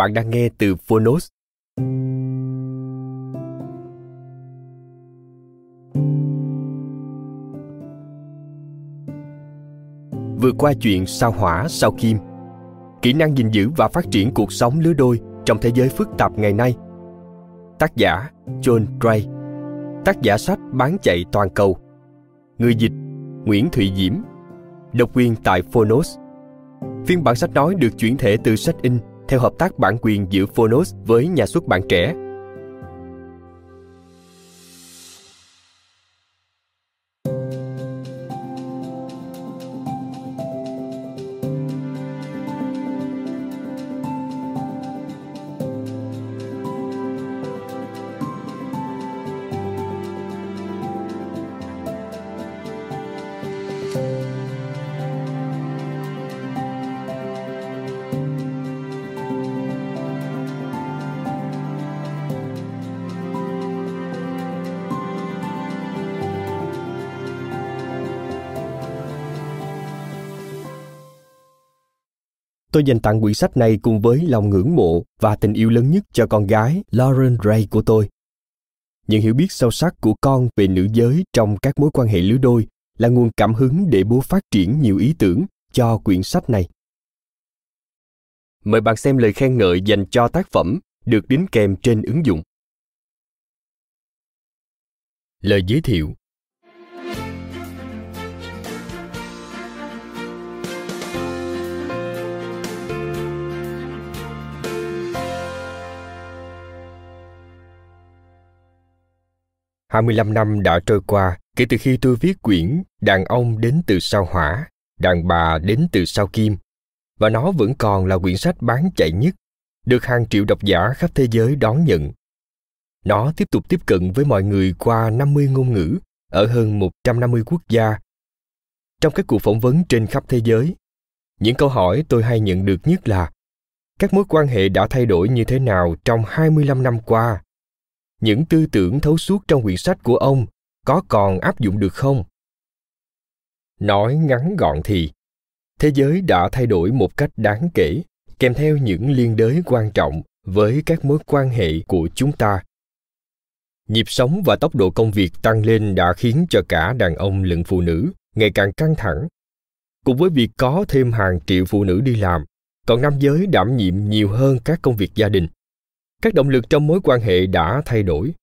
Bạn đang nghe từ Phonos. Vừa qua chuyện sao hỏa, sao kim. Kỹ năng gìn giữ và phát triển cuộc sống lứa đôi trong thế giới phức tạp ngày nay. Tác giả John Gray. Tác giả sách bán chạy toàn cầu. Người dịch Nguyễn Thụy Diễm. Độc quyền tại Phonos. Phiên bản sách nói được chuyển thể từ sách in theo hợp tác bản quyền giữa Phonos với nhà xuất bản trẻ. Tôi dành tặng quyển sách này cùng với lòng ngưỡng mộ và tình yêu lớn nhất cho con gái Lauren Ray của tôi. Những hiểu biết sâu sắc của con về nữ giới trong các mối quan hệ lứa đôi là nguồn cảm hứng để bố phát triển nhiều ý tưởng cho quyển sách này. Mời bạn xem lời khen ngợi dành cho tác phẩm được đính kèm trên ứng dụng. Lời giới thiệu 25 năm đã trôi qua kể từ khi tôi viết quyển Đàn ông đến từ sao hỏa, đàn bà đến từ sao kim, và nó vẫn còn là quyển sách bán chạy nhất, được hàng triệu độc giả khắp thế giới đón nhận. Nó tiếp tục tiếp cận với mọi người qua 50 ngôn ngữ ở hơn 150 quốc gia. Trong các cuộc phỏng vấn trên khắp thế giới, những câu hỏi tôi hay nhận được nhất là các mối quan hệ đã thay đổi như thế nào trong 25 năm qua những tư tưởng thấu suốt trong quyển sách của ông có còn áp dụng được không? Nói ngắn gọn thì, thế giới đã thay đổi một cách đáng kể, kèm theo những liên đới quan trọng với các mối quan hệ của chúng ta. Nhịp sống và tốc độ công việc tăng lên đã khiến cho cả đàn ông lẫn phụ nữ ngày càng căng thẳng. Cùng với việc có thêm hàng triệu phụ nữ đi làm, còn nam giới đảm nhiệm nhiều hơn các công việc gia đình các động lực trong mối quan hệ đã thay đổi.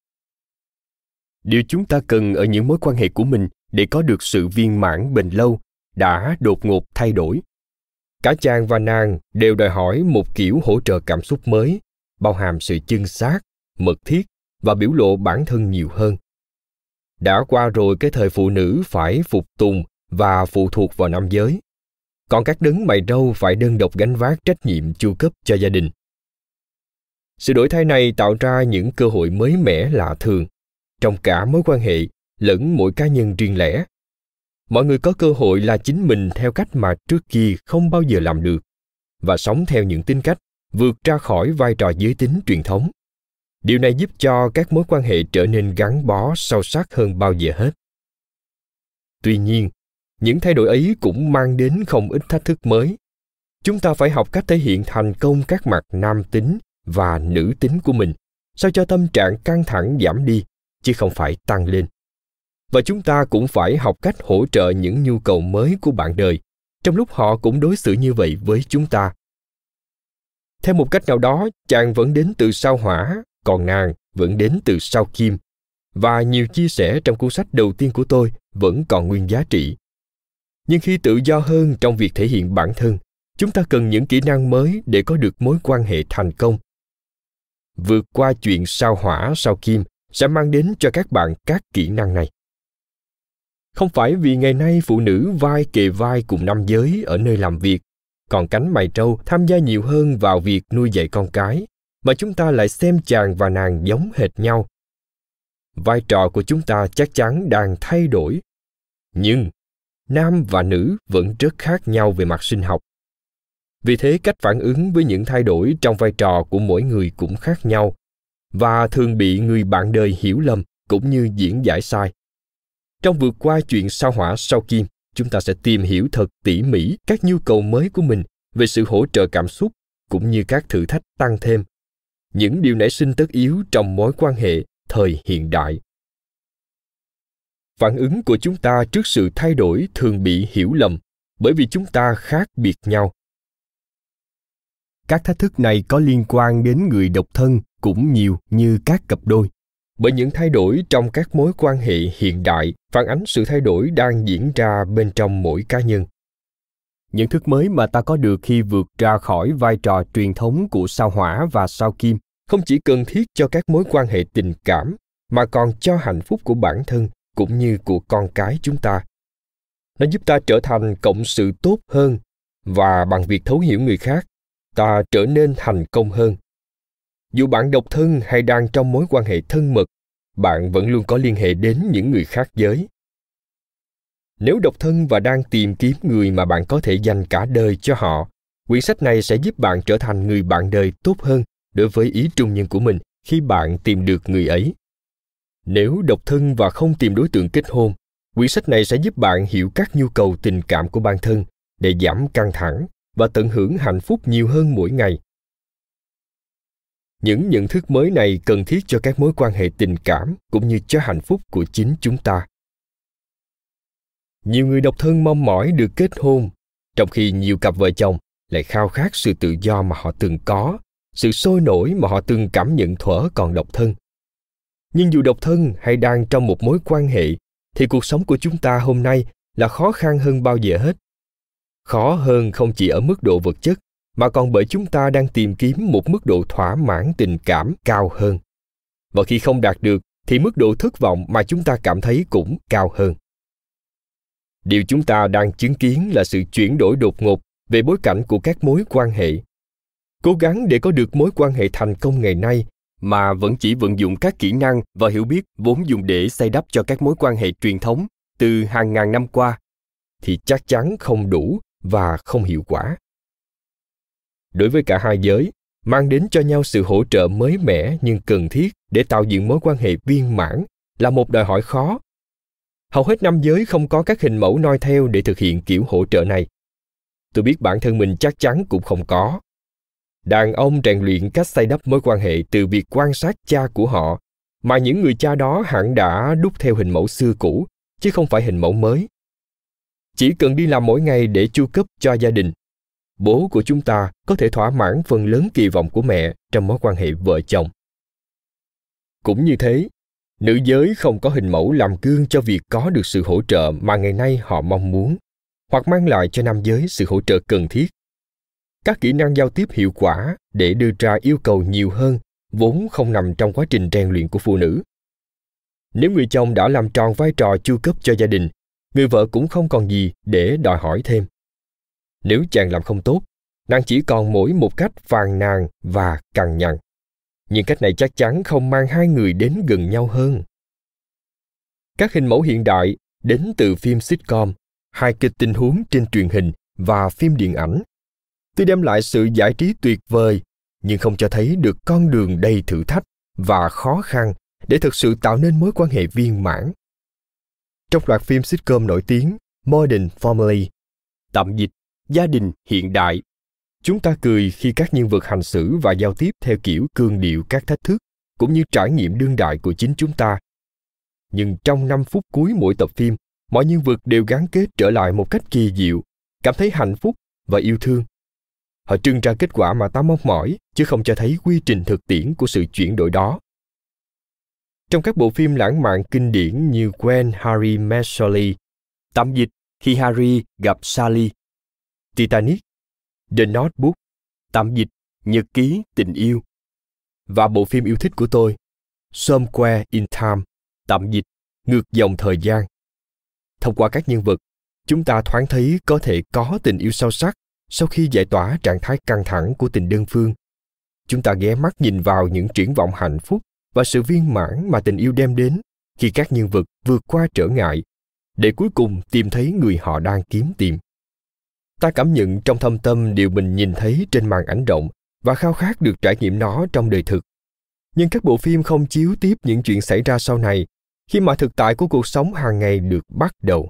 Điều chúng ta cần ở những mối quan hệ của mình để có được sự viên mãn bền lâu đã đột ngột thay đổi. Cả chàng và nàng đều đòi hỏi một kiểu hỗ trợ cảm xúc mới bao hàm sự chân xác mật thiết và biểu lộ bản thân nhiều hơn. Đã qua rồi cái thời phụ nữ phải phục tùng và phụ thuộc vào nam giới. Còn các đấng mày râu phải đơn độc gánh vác trách nhiệm chu cấp cho gia đình sự đổi thay này tạo ra những cơ hội mới mẻ lạ thường trong cả mối quan hệ lẫn mỗi cá nhân riêng lẻ. Mọi người có cơ hội là chính mình theo cách mà trước kia không bao giờ làm được và sống theo những tính cách vượt ra khỏi vai trò giới tính truyền thống. Điều này giúp cho các mối quan hệ trở nên gắn bó sâu sắc hơn bao giờ hết. Tuy nhiên, những thay đổi ấy cũng mang đến không ít thách thức mới. Chúng ta phải học cách thể hiện thành công các mặt nam tính và nữ tính của mình, sao cho tâm trạng căng thẳng giảm đi, chứ không phải tăng lên. Và chúng ta cũng phải học cách hỗ trợ những nhu cầu mới của bạn đời. Trong lúc họ cũng đối xử như vậy với chúng ta. Theo một cách nào đó, chàng vẫn đến từ sao hỏa, còn nàng vẫn đến từ sao kim. Và nhiều chia sẻ trong cuốn sách đầu tiên của tôi vẫn còn nguyên giá trị. Nhưng khi tự do hơn trong việc thể hiện bản thân, chúng ta cần những kỹ năng mới để có được mối quan hệ thành công vượt qua chuyện sao hỏa, sao kim, sẽ mang đến cho các bạn các kỹ năng này. Không phải vì ngày nay phụ nữ vai kề vai cùng nam giới ở nơi làm việc, còn cánh mày trâu tham gia nhiều hơn vào việc nuôi dạy con cái, mà chúng ta lại xem chàng và nàng giống hệt nhau. Vai trò của chúng ta chắc chắn đang thay đổi, nhưng nam và nữ vẫn rất khác nhau về mặt sinh học vì thế cách phản ứng với những thay đổi trong vai trò của mỗi người cũng khác nhau và thường bị người bạn đời hiểu lầm cũng như diễn giải sai. Trong vượt qua chuyện sao hỏa sao kim, chúng ta sẽ tìm hiểu thật tỉ mỉ các nhu cầu mới của mình về sự hỗ trợ cảm xúc cũng như các thử thách tăng thêm. Những điều nảy sinh tất yếu trong mối quan hệ thời hiện đại. Phản ứng của chúng ta trước sự thay đổi thường bị hiểu lầm bởi vì chúng ta khác biệt nhau các thách thức này có liên quan đến người độc thân cũng nhiều như các cặp đôi. Bởi những thay đổi trong các mối quan hệ hiện đại, phản ánh sự thay đổi đang diễn ra bên trong mỗi cá nhân. Những thức mới mà ta có được khi vượt ra khỏi vai trò truyền thống của sao hỏa và sao kim không chỉ cần thiết cho các mối quan hệ tình cảm, mà còn cho hạnh phúc của bản thân cũng như của con cái chúng ta. Nó giúp ta trở thành cộng sự tốt hơn và bằng việc thấu hiểu người khác ta trở nên thành công hơn. Dù bạn độc thân hay đang trong mối quan hệ thân mật, bạn vẫn luôn có liên hệ đến những người khác giới. Nếu độc thân và đang tìm kiếm người mà bạn có thể dành cả đời cho họ, quyển sách này sẽ giúp bạn trở thành người bạn đời tốt hơn đối với ý trung nhân của mình khi bạn tìm được người ấy. Nếu độc thân và không tìm đối tượng kết hôn, quyển sách này sẽ giúp bạn hiểu các nhu cầu tình cảm của bản thân để giảm căng thẳng và tận hưởng hạnh phúc nhiều hơn mỗi ngày. Những nhận thức mới này cần thiết cho các mối quan hệ tình cảm cũng như cho hạnh phúc của chính chúng ta. Nhiều người độc thân mong mỏi được kết hôn, trong khi nhiều cặp vợ chồng lại khao khát sự tự do mà họ từng có, sự sôi nổi mà họ từng cảm nhận thuở còn độc thân. Nhưng dù độc thân hay đang trong một mối quan hệ, thì cuộc sống của chúng ta hôm nay là khó khăn hơn bao giờ hết khó hơn không chỉ ở mức độ vật chất, mà còn bởi chúng ta đang tìm kiếm một mức độ thỏa mãn tình cảm cao hơn. Và khi không đạt được, thì mức độ thất vọng mà chúng ta cảm thấy cũng cao hơn. Điều chúng ta đang chứng kiến là sự chuyển đổi đột ngột về bối cảnh của các mối quan hệ. Cố gắng để có được mối quan hệ thành công ngày nay, mà vẫn chỉ vận dụng các kỹ năng và hiểu biết vốn dùng để xây đắp cho các mối quan hệ truyền thống từ hàng ngàn năm qua, thì chắc chắn không đủ và không hiệu quả. Đối với cả hai giới, mang đến cho nhau sự hỗ trợ mới mẻ nhưng cần thiết để tạo dựng mối quan hệ viên mãn là một đòi hỏi khó. Hầu hết nam giới không có các hình mẫu noi theo để thực hiện kiểu hỗ trợ này. Tôi biết bản thân mình chắc chắn cũng không có. Đàn ông rèn luyện cách xây đắp mối quan hệ từ việc quan sát cha của họ, mà những người cha đó hẳn đã đúc theo hình mẫu xưa cũ, chứ không phải hình mẫu mới chỉ cần đi làm mỗi ngày để chu cấp cho gia đình. Bố của chúng ta có thể thỏa mãn phần lớn kỳ vọng của mẹ trong mối quan hệ vợ chồng. Cũng như thế, nữ giới không có hình mẫu làm gương cho việc có được sự hỗ trợ mà ngày nay họ mong muốn, hoặc mang lại cho nam giới sự hỗ trợ cần thiết. Các kỹ năng giao tiếp hiệu quả để đưa ra yêu cầu nhiều hơn vốn không nằm trong quá trình rèn luyện của phụ nữ. Nếu người chồng đã làm tròn vai trò chu cấp cho gia đình người vợ cũng không còn gì để đòi hỏi thêm. Nếu chàng làm không tốt, nàng chỉ còn mỗi một cách phàn nàn và cằn nhằn. Nhưng cách này chắc chắn không mang hai người đến gần nhau hơn. Các hình mẫu hiện đại đến từ phim sitcom hai kịch tình huống trên truyền hình và phim điện ảnh. Tuy đem lại sự giải trí tuyệt vời, nhưng không cho thấy được con đường đầy thử thách và khó khăn để thực sự tạo nên mối quan hệ viên mãn trong loạt phim sitcom nổi tiếng Modern Family, tạm dịch gia đình hiện đại chúng ta cười khi các nhân vật hành xử và giao tiếp theo kiểu cương điệu các thách thức cũng như trải nghiệm đương đại của chính chúng ta. Nhưng trong 5 phút cuối mỗi tập phim, mọi nhân vật đều gắn kết trở lại một cách kỳ diệu, cảm thấy hạnh phúc và yêu thương. Họ trưng ra kết quả mà ta mong mỏi, chứ không cho thấy quy trình thực tiễn của sự chuyển đổi đó. Trong các bộ phim lãng mạn kinh điển như When Harry Met Sally, tạm dịch khi Harry gặp Sally, Titanic, The Notebook, tạm dịch Nhật ký tình yêu, và bộ phim yêu thích của tôi, Somewhere in Time, tạm dịch Ngược dòng thời gian. Thông qua các nhân vật, chúng ta thoáng thấy có thể có tình yêu sâu sắc sau khi giải tỏa trạng thái căng thẳng của tình đơn phương. Chúng ta ghé mắt nhìn vào những triển vọng hạnh phúc và sự viên mãn mà tình yêu đem đến khi các nhân vật vượt qua trở ngại để cuối cùng tìm thấy người họ đang kiếm tìm. Ta cảm nhận trong thâm tâm điều mình nhìn thấy trên màn ảnh rộng và khao khát được trải nghiệm nó trong đời thực. Nhưng các bộ phim không chiếu tiếp những chuyện xảy ra sau này khi mà thực tại của cuộc sống hàng ngày được bắt đầu.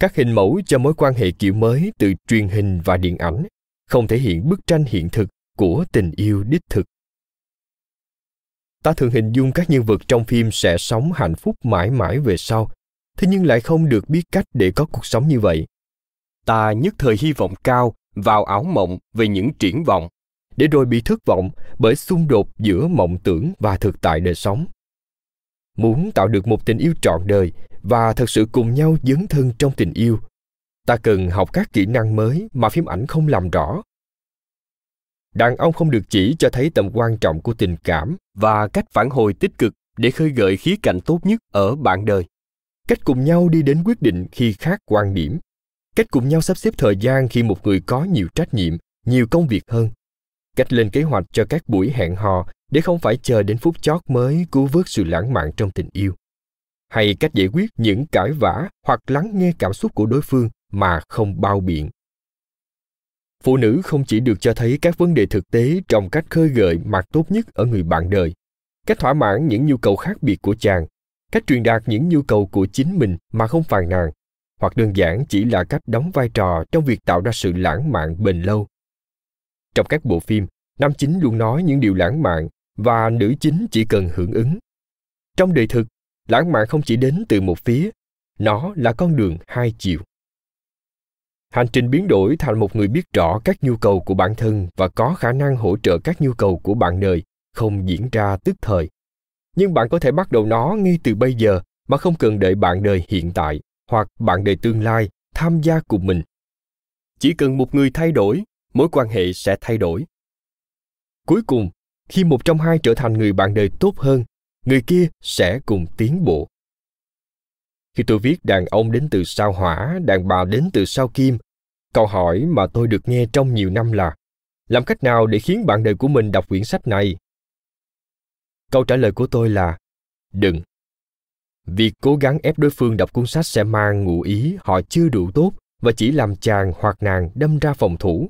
Các hình mẫu cho mối quan hệ kiểu mới từ truyền hình và điện ảnh không thể hiện bức tranh hiện thực của tình yêu đích thực ta thường hình dung các nhân vật trong phim sẽ sống hạnh phúc mãi mãi về sau thế nhưng lại không được biết cách để có cuộc sống như vậy. Ta nhất thời hy vọng cao vào ảo mộng về những triển vọng. Để rồi bị thất vọng bởi xung đột giữa mộng tưởng và thực tại đời sống. Muốn tạo được một tình yêu trọn đời và thật sự cùng nhau dấn thân trong tình yêu ta cần học các kỹ năng mới mà phim ảnh không làm rõ. Đàn ông không được chỉ cho thấy tầm quan trọng của tình cảm và cách phản hồi tích cực để khơi gợi khía cạnh tốt nhất ở bạn đời. Cách cùng nhau đi đến quyết định khi khác quan điểm. Cách cùng nhau sắp xếp thời gian khi một người có nhiều trách nhiệm, nhiều công việc hơn. Cách lên kế hoạch cho các buổi hẹn hò để không phải chờ đến phút chót mới cứu vớt sự lãng mạn trong tình yêu. Hay cách giải quyết những cãi vã hoặc lắng nghe cảm xúc của đối phương mà không bao biện phụ nữ không chỉ được cho thấy các vấn đề thực tế trong cách khơi gợi mặt tốt nhất ở người bạn đời, cách thỏa mãn những nhu cầu khác biệt của chàng, cách truyền đạt những nhu cầu của chính mình mà không phàn nàn, hoặc đơn giản chỉ là cách đóng vai trò trong việc tạo ra sự lãng mạn bền lâu. Trong các bộ phim, nam chính luôn nói những điều lãng mạn và nữ chính chỉ cần hưởng ứng. Trong đời thực, lãng mạn không chỉ đến từ một phía, nó là con đường hai chiều hành trình biến đổi thành một người biết rõ các nhu cầu của bản thân và có khả năng hỗ trợ các nhu cầu của bạn đời, không diễn ra tức thời. Nhưng bạn có thể bắt đầu nó ngay từ bây giờ mà không cần đợi bạn đời hiện tại hoặc bạn đời tương lai tham gia cùng mình. Chỉ cần một người thay đổi, mối quan hệ sẽ thay đổi. Cuối cùng, khi một trong hai trở thành người bạn đời tốt hơn, người kia sẽ cùng tiến bộ khi tôi viết đàn ông đến từ sao hỏa, đàn bà đến từ sao kim, câu hỏi mà tôi được nghe trong nhiều năm là, làm cách nào để khiến bạn đời của mình đọc quyển sách này? Câu trả lời của tôi là, đừng. Việc cố gắng ép đối phương đọc cuốn sách sẽ mang ngụ ý họ chưa đủ tốt và chỉ làm chàng hoặc nàng đâm ra phòng thủ.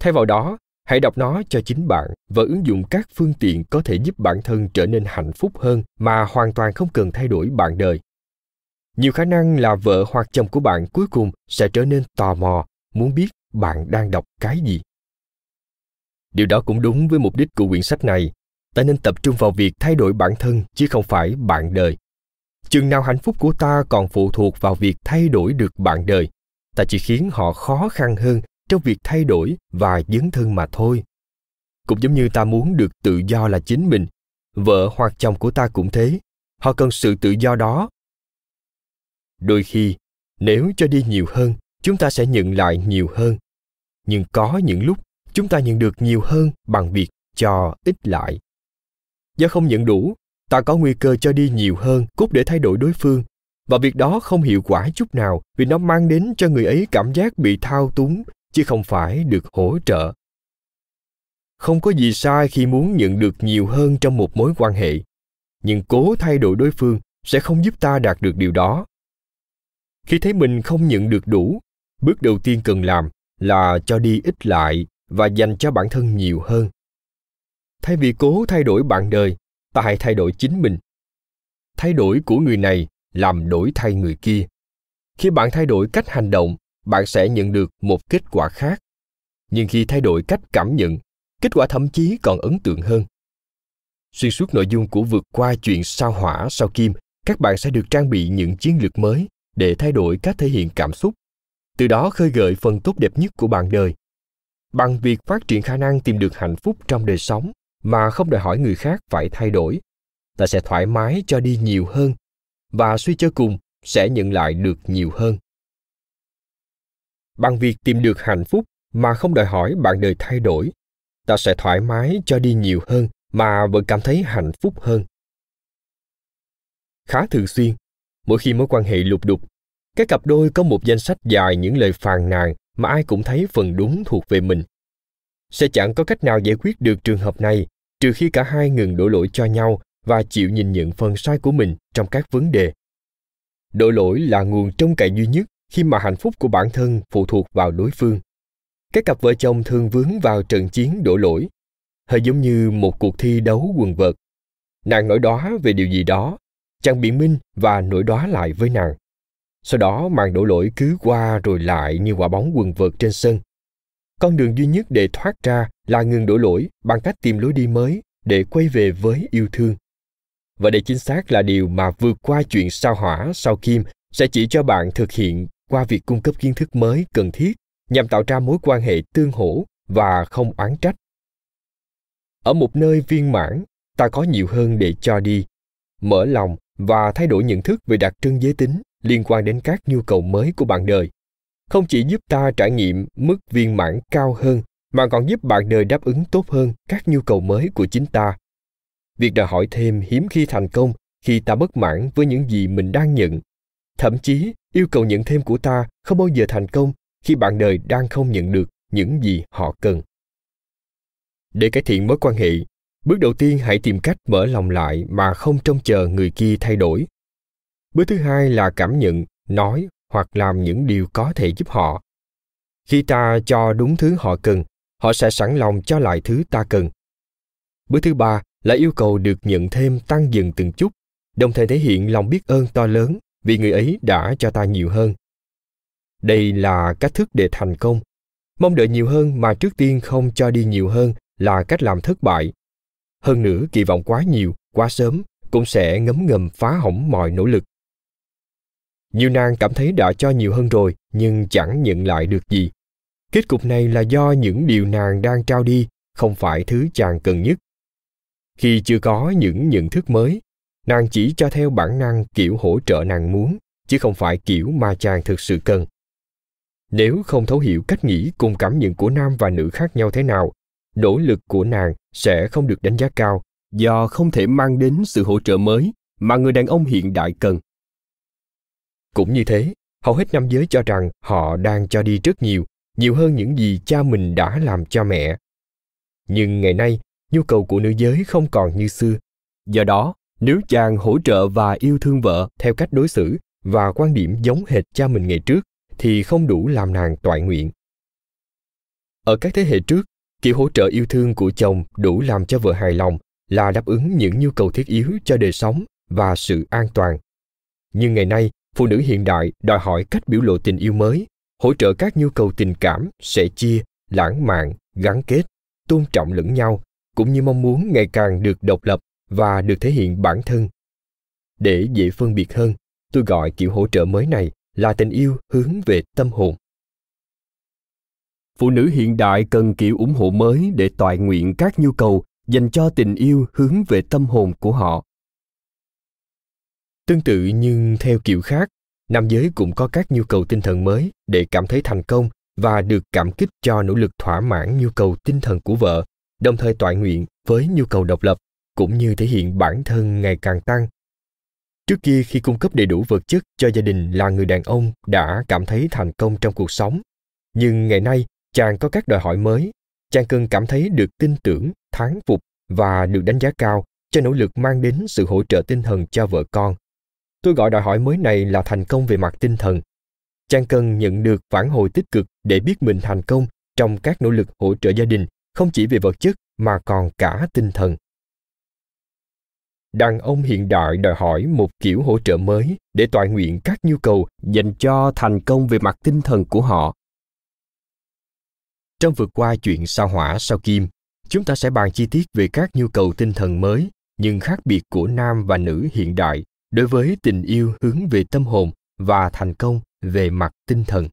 Thay vào đó, hãy đọc nó cho chính bạn và ứng dụng các phương tiện có thể giúp bản thân trở nên hạnh phúc hơn mà hoàn toàn không cần thay đổi bạn đời nhiều khả năng là vợ hoặc chồng của bạn cuối cùng sẽ trở nên tò mò, muốn biết bạn đang đọc cái gì. Điều đó cũng đúng với mục đích của quyển sách này. Ta nên tập trung vào việc thay đổi bản thân chứ không phải bạn đời. Chừng nào hạnh phúc của ta còn phụ thuộc vào việc thay đổi được bạn đời, ta chỉ khiến họ khó khăn hơn trong việc thay đổi và dấn thân mà thôi. Cũng giống như ta muốn được tự do là chính mình, vợ hoặc chồng của ta cũng thế. Họ cần sự tự do đó đôi khi, nếu cho đi nhiều hơn, chúng ta sẽ nhận lại nhiều hơn. Nhưng có những lúc, chúng ta nhận được nhiều hơn bằng việc cho ít lại. Do không nhận đủ, ta có nguy cơ cho đi nhiều hơn cốt để thay đổi đối phương. Và việc đó không hiệu quả chút nào, vì nó mang đến cho người ấy cảm giác bị thao túng, chứ không phải được hỗ trợ. Không có gì sai khi muốn nhận được nhiều hơn trong một mối quan hệ. Nhưng cố thay đổi đối phương sẽ không giúp ta đạt được điều đó khi thấy mình không nhận được đủ, bước đầu tiên cần làm là cho đi ít lại và dành cho bản thân nhiều hơn. Thay vì cố thay đổi bạn đời, ta hãy thay đổi chính mình. Thay đổi của người này làm đổi thay người kia. Khi bạn thay đổi cách hành động, bạn sẽ nhận được một kết quả khác. Nhưng khi thay đổi cách cảm nhận, kết quả thậm chí còn ấn tượng hơn. Xuyên suốt nội dung của vượt qua chuyện sao hỏa sao kim, các bạn sẽ được trang bị những chiến lược mới để thay đổi cách thể hiện cảm xúc. Từ đó khơi gợi phần tốt đẹp nhất của bạn đời. Bằng việc phát triển khả năng tìm được hạnh phúc trong đời sống mà không đòi hỏi người khác phải thay đổi, ta sẽ thoải mái cho đi nhiều hơn và suy cho cùng sẽ nhận lại được nhiều hơn. Bằng việc tìm được hạnh phúc mà không đòi hỏi bạn đời thay đổi, ta sẽ thoải mái cho đi nhiều hơn mà vẫn cảm thấy hạnh phúc hơn. Khá thường xuyên mỗi khi mối quan hệ lục đục, các cặp đôi có một danh sách dài những lời phàn nàn mà ai cũng thấy phần đúng thuộc về mình. Sẽ chẳng có cách nào giải quyết được trường hợp này, trừ khi cả hai ngừng đổ lỗi cho nhau và chịu nhìn nhận phần sai của mình trong các vấn đề. Đổ lỗi là nguồn trông cậy duy nhất khi mà hạnh phúc của bản thân phụ thuộc vào đối phương. Các cặp vợ chồng thường vướng vào trận chiến đổ lỗi, hơi giống như một cuộc thi đấu quần vợt. Nàng nói đó về điều gì đó chàng biện minh và nổi đóa lại với nàng. Sau đó màn đổ lỗi cứ qua rồi lại như quả bóng quần vợt trên sân. Con đường duy nhất để thoát ra là ngừng đổ lỗi bằng cách tìm lối đi mới để quay về với yêu thương. Và đây chính xác là điều mà vượt qua chuyện sao hỏa sao kim sẽ chỉ cho bạn thực hiện qua việc cung cấp kiến thức mới cần thiết nhằm tạo ra mối quan hệ tương hỗ và không oán trách. Ở một nơi viên mãn, ta có nhiều hơn để cho đi. Mở lòng và thay đổi nhận thức về đặc trưng giới tính liên quan đến các nhu cầu mới của bạn đời. Không chỉ giúp ta trải nghiệm mức viên mãn cao hơn, mà còn giúp bạn đời đáp ứng tốt hơn các nhu cầu mới của chính ta. Việc đòi hỏi thêm hiếm khi thành công khi ta bất mãn với những gì mình đang nhận. Thậm chí, yêu cầu nhận thêm của ta không bao giờ thành công khi bạn đời đang không nhận được những gì họ cần. Để cải thiện mối quan hệ bước đầu tiên, hãy tìm cách mở lòng lại mà không trông chờ người kia thay đổi. Bước thứ hai là cảm nhận, nói hoặc làm những điều có thể giúp họ. Khi ta cho đúng thứ họ cần, họ sẽ sẵn lòng cho lại thứ ta cần. Bước thứ ba là yêu cầu được nhận thêm tăng dần từng chút, đồng thời thể hiện lòng biết ơn to lớn vì người ấy đã cho ta nhiều hơn. Đây là cách thức để thành công. Mong đợi nhiều hơn mà trước tiên không cho đi nhiều hơn là cách làm thất bại hơn nữa, kỳ vọng quá nhiều, quá sớm, cũng sẽ ngấm ngầm phá hỏng mọi nỗ lực. Nhiều nàng cảm thấy đã cho nhiều hơn rồi, nhưng chẳng nhận lại được gì. Kết cục này là do những điều nàng đang trao đi, không phải thứ chàng cần nhất. Khi chưa có những nhận thức mới, nàng chỉ cho theo bản năng kiểu hỗ trợ nàng muốn, chứ không phải kiểu mà chàng thực sự cần. Nếu không thấu hiểu cách nghĩ cùng cảm nhận của nam và nữ khác nhau thế nào nỗ lực của nàng sẽ không được đánh giá cao. Do không thể mang đến sự hỗ trợ mới mà người đàn ông hiện đại cần. Cũng như thế hầu hết nam giới cho rằng họ đang cho đi rất nhiều nhiều hơn những gì cha mình đã làm cho mẹ. Nhưng ngày nay nhu cầu của nữ giới không còn như xưa. Do đó nếu chàng hỗ trợ và yêu thương vợ theo cách đối xử và quan điểm giống hệt cha mình ngày trước thì không đủ làm nàng toại nguyện. Ở các thế hệ trước kiểu hỗ trợ yêu thương của chồng đủ làm cho vợ hài lòng, là đáp ứng những nhu cầu thiết yếu cho đời sống và sự an toàn. Nhưng ngày nay, phụ nữ hiện đại đòi hỏi cách biểu lộ tình yêu mới, hỗ trợ các nhu cầu tình cảm sẻ chia, lãng mạn, gắn kết, tôn trọng lẫn nhau, cũng như mong muốn ngày càng được độc lập và được thể hiện bản thân. Để dễ phân biệt hơn, tôi gọi kiểu hỗ trợ mới này là tình yêu hướng về tâm hồn phụ nữ hiện đại cần kiểu ủng hộ mới để toại nguyện các nhu cầu, dành cho tình yêu hướng về tâm hồn của họ. Tương tự nhưng theo kiểu khác, nam giới cũng có các nhu cầu tinh thần mới để cảm thấy thành công và được cảm kích cho nỗ lực thỏa mãn nhu cầu tinh thần của vợ, đồng thời toại nguyện với nhu cầu độc lập cũng như thể hiện bản thân ngày càng tăng. Trước kia khi cung cấp đầy đủ vật chất cho gia đình là người đàn ông đã cảm thấy thành công trong cuộc sống, nhưng ngày nay chàng có các đòi hỏi mới. Chàng cần cảm thấy được tin tưởng, thán phục và được đánh giá cao cho nỗ lực mang đến sự hỗ trợ tinh thần cho vợ con. Tôi gọi đòi hỏi mới này là thành công về mặt tinh thần. Chàng cần nhận được phản hồi tích cực để biết mình thành công trong các nỗ lực hỗ trợ gia đình, không chỉ về vật chất mà còn cả tinh thần. Đàn ông hiện đại đòi hỏi một kiểu hỗ trợ mới để toại nguyện các nhu cầu dành cho thành công về mặt tinh thần của họ trong vượt qua chuyện sao hỏa sao kim, chúng ta sẽ bàn chi tiết về các nhu cầu tinh thần mới, nhưng khác biệt của nam và nữ hiện đại đối với tình yêu hướng về tâm hồn và thành công về mặt tinh thần.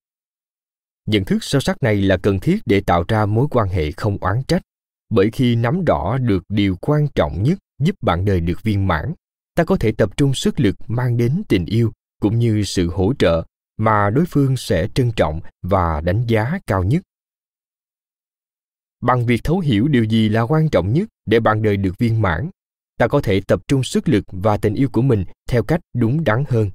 Nhận thức sâu sắc này là cần thiết để tạo ra mối quan hệ không oán trách, bởi khi nắm rõ được điều quan trọng nhất giúp bạn đời được viên mãn, ta có thể tập trung sức lực mang đến tình yêu cũng như sự hỗ trợ mà đối phương sẽ trân trọng và đánh giá cao nhất bằng việc thấu hiểu điều gì là quan trọng nhất để bạn đời được viên mãn, ta có thể tập trung sức lực và tình yêu của mình theo cách đúng đắn hơn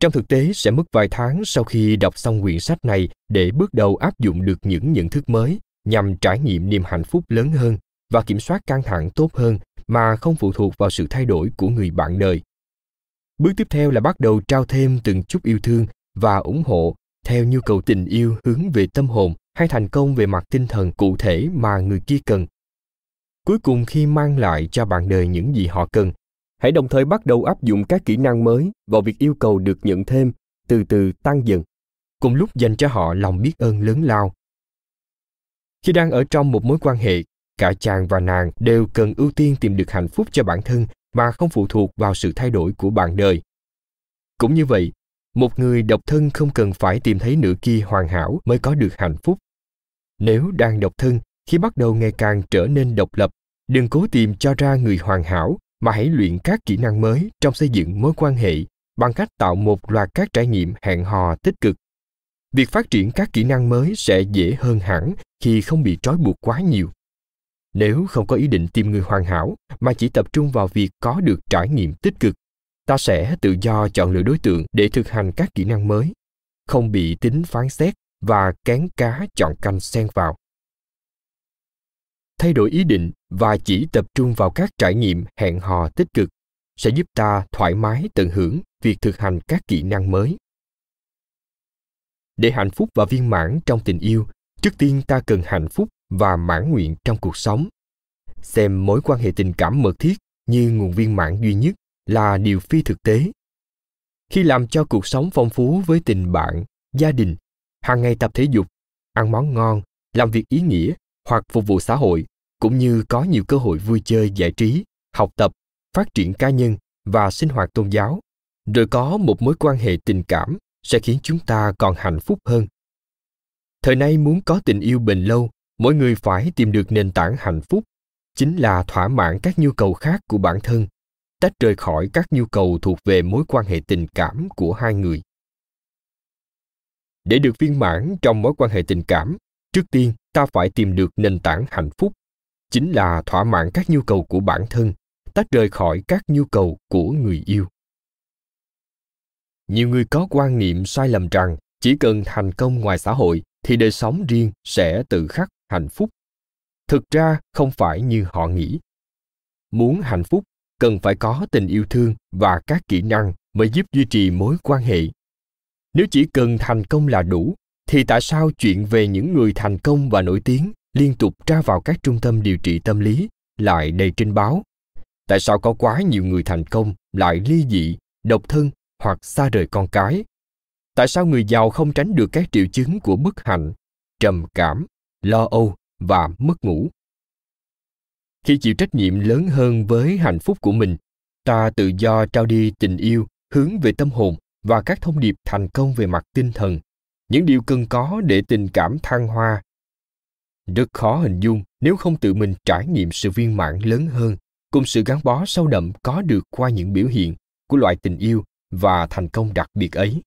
trong thực tế sẽ mất vài tháng sau khi đọc xong quyển sách này để bước đầu áp dụng được những nhận thức mới nhằm trải nghiệm niềm hạnh phúc lớn hơn và kiểm soát căng thẳng tốt hơn mà không phụ thuộc vào sự thay đổi của người bạn đời. Bước tiếp theo là bắt đầu trao thêm từng chút yêu thương và ủng hộ theo nhu cầu tình yêu hướng về tâm hồn hay thành công về mặt tinh thần cụ thể mà người kia cần. Cuối cùng khi mang lại cho bạn đời những gì họ cần, hãy đồng thời bắt đầu áp dụng các kỹ năng mới vào việc yêu cầu được nhận thêm, từ từ tăng dần, cùng lúc dành cho họ lòng biết ơn lớn lao. Khi đang ở trong một mối quan hệ, cả chàng và nàng đều cần ưu tiên tìm được hạnh phúc cho bản thân mà không phụ thuộc vào sự thay đổi của bạn đời. Cũng như vậy, một người độc thân không cần phải tìm thấy nửa kia hoàn hảo mới có được hạnh phúc. Nếu đang độc thân, khi bắt đầu ngày càng trở nên độc lập, đừng cố tìm cho ra người hoàn hảo mà hãy luyện các kỹ năng mới trong xây dựng mối quan hệ bằng cách tạo một loạt các trải nghiệm hẹn hò tích cực. Việc phát triển các kỹ năng mới sẽ dễ hơn hẳn khi không bị trói buộc quá nhiều. Nếu không có ý định tìm người hoàn hảo mà chỉ tập trung vào việc có được trải nghiệm tích cực, ta sẽ tự do chọn lựa đối tượng để thực hành các kỹ năng mới, không bị tính phán xét và kén cá chọn canh xen vào. Thay đổi ý định và chỉ tập trung vào các trải nghiệm hẹn hò tích cực sẽ giúp ta thoải mái tận hưởng việc thực hành các kỹ năng mới. Để hạnh phúc và viên mãn trong tình yêu, trước tiên ta cần hạnh phúc và mãn nguyện trong cuộc sống. Xem mối quan hệ tình cảm mật thiết như nguồn viên mãn duy nhất là điều phi thực tế. Khi làm cho cuộc sống phong phú với tình bạn, gia đình hàng ngày tập thể dục, ăn món ngon, làm việc ý nghĩa, hoặc phục vụ xã hội, cũng như có nhiều cơ hội vui chơi, giải trí, học tập, phát triển cá nhân và sinh hoạt tôn giáo. Rồi có một mối quan hệ tình cảm sẽ khiến chúng ta còn hạnh phúc hơn. Thời nay muốn có tình yêu bền lâu, mỗi người phải tìm được nền tảng hạnh phúc, chính là thỏa mãn các nhu cầu khác của bản thân, tách rời khỏi các nhu cầu thuộc về mối quan hệ tình cảm của hai người để được viên mãn trong mối quan hệ tình cảm, trước tiên ta phải tìm được nền tảng hạnh phúc. Chính là thỏa mãn các nhu cầu của bản thân, tách rời khỏi các nhu cầu của người yêu. Nhiều người có quan niệm sai lầm rằng chỉ cần thành công ngoài xã hội thì đời sống riêng sẽ tự khắc hạnh phúc. Thực ra không phải như họ nghĩ. Muốn hạnh phúc, cần phải có tình yêu thương và các kỹ năng mới giúp duy trì mối quan hệ nếu chỉ cần thành công là đủ, thì tại sao chuyện về những người thành công và nổi tiếng liên tục ra vào các trung tâm điều trị tâm lý lại đầy trên báo? Tại sao có quá nhiều người thành công lại ly dị, độc thân hoặc xa rời con cái? Tại sao người giàu không tránh được các triệu chứng của bất hạnh, trầm cảm, lo âu và mất ngủ? Khi chịu trách nhiệm lớn hơn với hạnh phúc của mình, ta tự do trao đi tình yêu hướng về tâm hồn và các thông điệp thành công về mặt tinh thần, những điều cần có để tình cảm thăng hoa. Rất khó hình dung nếu không tự mình trải nghiệm sự viên mãn lớn hơn, cùng sự gắn bó sâu đậm có được qua những biểu hiện của loại tình yêu và thành công đặc biệt ấy.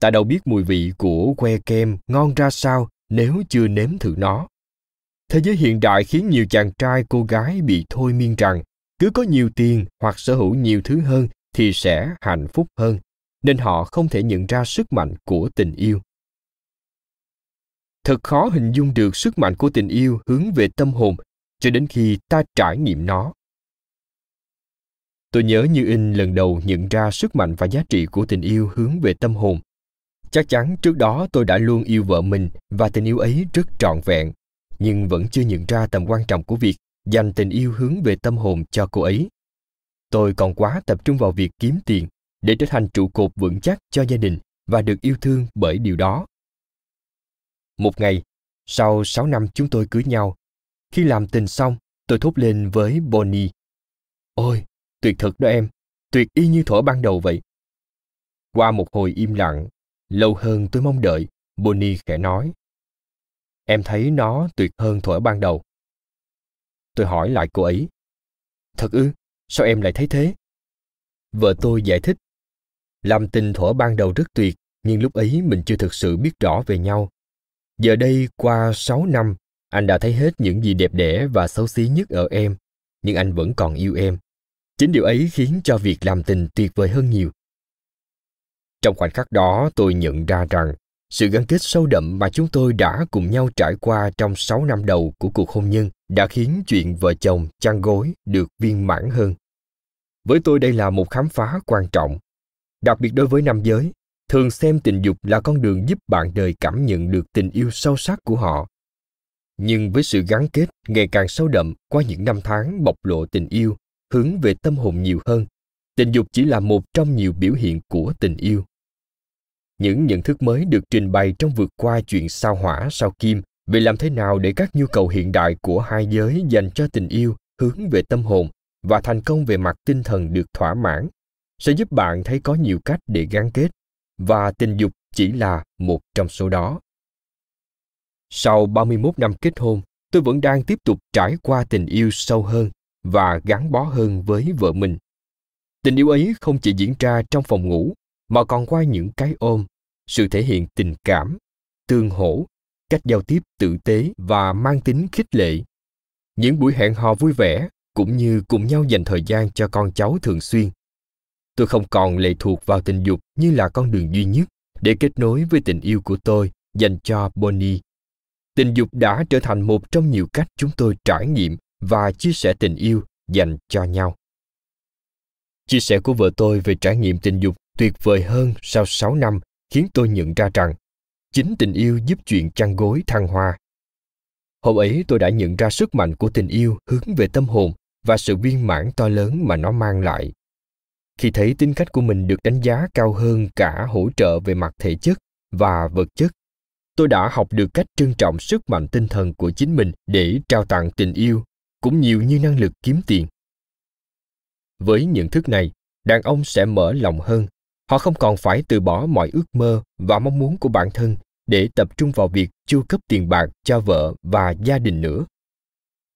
Ta đâu biết mùi vị của que kem ngon ra sao nếu chưa nếm thử nó. Thế giới hiện đại khiến nhiều chàng trai cô gái bị thôi miên rằng cứ có nhiều tiền hoặc sở hữu nhiều thứ hơn thì sẽ hạnh phúc hơn nên họ không thể nhận ra sức mạnh của tình yêu. Thật khó hình dung được sức mạnh của tình yêu hướng về tâm hồn cho đến khi ta trải nghiệm nó. Tôi nhớ như in lần đầu nhận ra sức mạnh và giá trị của tình yêu hướng về tâm hồn. Chắc chắn trước đó tôi đã luôn yêu vợ mình và tình yêu ấy rất trọn vẹn, nhưng vẫn chưa nhận ra tầm quan trọng của việc dành tình yêu hướng về tâm hồn cho cô ấy. Tôi còn quá tập trung vào việc kiếm tiền để trở thành trụ cột vững chắc cho gia đình và được yêu thương bởi điều đó một ngày, sau 6 năm chúng tôi cưới nhau, khi làm tình xong, tôi thốt lên với Bonnie. Ôi, tuyệt thật đó em, tuyệt y như thuở ban đầu vậy. Qua một hồi im lặng, lâu hơn tôi mong đợi, Bonnie khẽ nói. Em thấy nó tuyệt hơn thuở ban đầu. Tôi hỏi lại cô ấy. Thật ư, sao em lại thấy thế? Vợ tôi giải thích. Làm tình thuở ban đầu rất tuyệt, nhưng lúc ấy mình chưa thực sự biết rõ về nhau. Giờ đây, qua 6 năm, anh đã thấy hết những gì đẹp đẽ và xấu xí nhất ở em, nhưng anh vẫn còn yêu em. Chính điều ấy khiến cho việc làm tình tuyệt vời hơn nhiều. Trong khoảnh khắc đó, tôi nhận ra rằng sự gắn kết sâu đậm mà chúng tôi đã cùng nhau trải qua trong 6 năm đầu của cuộc hôn nhân đã khiến chuyện vợ chồng chăn gối được viên mãn hơn. Với tôi đây là một khám phá quan trọng. Đặc biệt đối với nam giới, thường xem tình dục là con đường giúp bạn đời cảm nhận được tình yêu sâu sắc của họ. Nhưng với sự gắn kết ngày càng sâu đậm qua những năm tháng bộc lộ tình yêu, hướng về tâm hồn nhiều hơn, tình dục chỉ là một trong nhiều biểu hiện của tình yêu những nhận thức mới được trình bày trong vượt qua chuyện sao hỏa sao kim về làm thế nào để các nhu cầu hiện đại của hai giới dành cho tình yêu hướng về tâm hồn và thành công về mặt tinh thần được thỏa mãn sẽ giúp bạn thấy có nhiều cách để gắn kết và tình dục chỉ là một trong số đó. Sau 31 năm kết hôn, tôi vẫn đang tiếp tục trải qua tình yêu sâu hơn và gắn bó hơn với vợ mình. Tình yêu ấy không chỉ diễn ra trong phòng ngủ mà còn qua những cái ôm sự thể hiện tình cảm tương hỗ cách giao tiếp tử tế và mang tính khích lệ những buổi hẹn hò vui vẻ cũng như cùng nhau dành thời gian cho con cháu thường xuyên tôi không còn lệ thuộc vào tình dục như là con đường duy nhất để kết nối với tình yêu của tôi dành cho bonnie tình dục đã trở thành một trong nhiều cách chúng tôi trải nghiệm và chia sẻ tình yêu dành cho nhau chia sẻ của vợ tôi về trải nghiệm tình dục tuyệt vời hơn sau 6 năm khiến tôi nhận ra rằng chính tình yêu giúp chuyện chăn gối thăng hoa. Hôm ấy tôi đã nhận ra sức mạnh của tình yêu hướng về tâm hồn và sự viên mãn to lớn mà nó mang lại. Khi thấy tính cách của mình được đánh giá cao hơn cả hỗ trợ về mặt thể chất và vật chất, tôi đã học được cách trân trọng sức mạnh tinh thần của chính mình để trao tặng tình yêu cũng nhiều như năng lực kiếm tiền. Với nhận thức này, đàn ông sẽ mở lòng hơn. Họ không còn phải từ bỏ mọi ước mơ và mong muốn của bản thân để tập trung vào việc chu cấp tiền bạc cho vợ và gia đình nữa.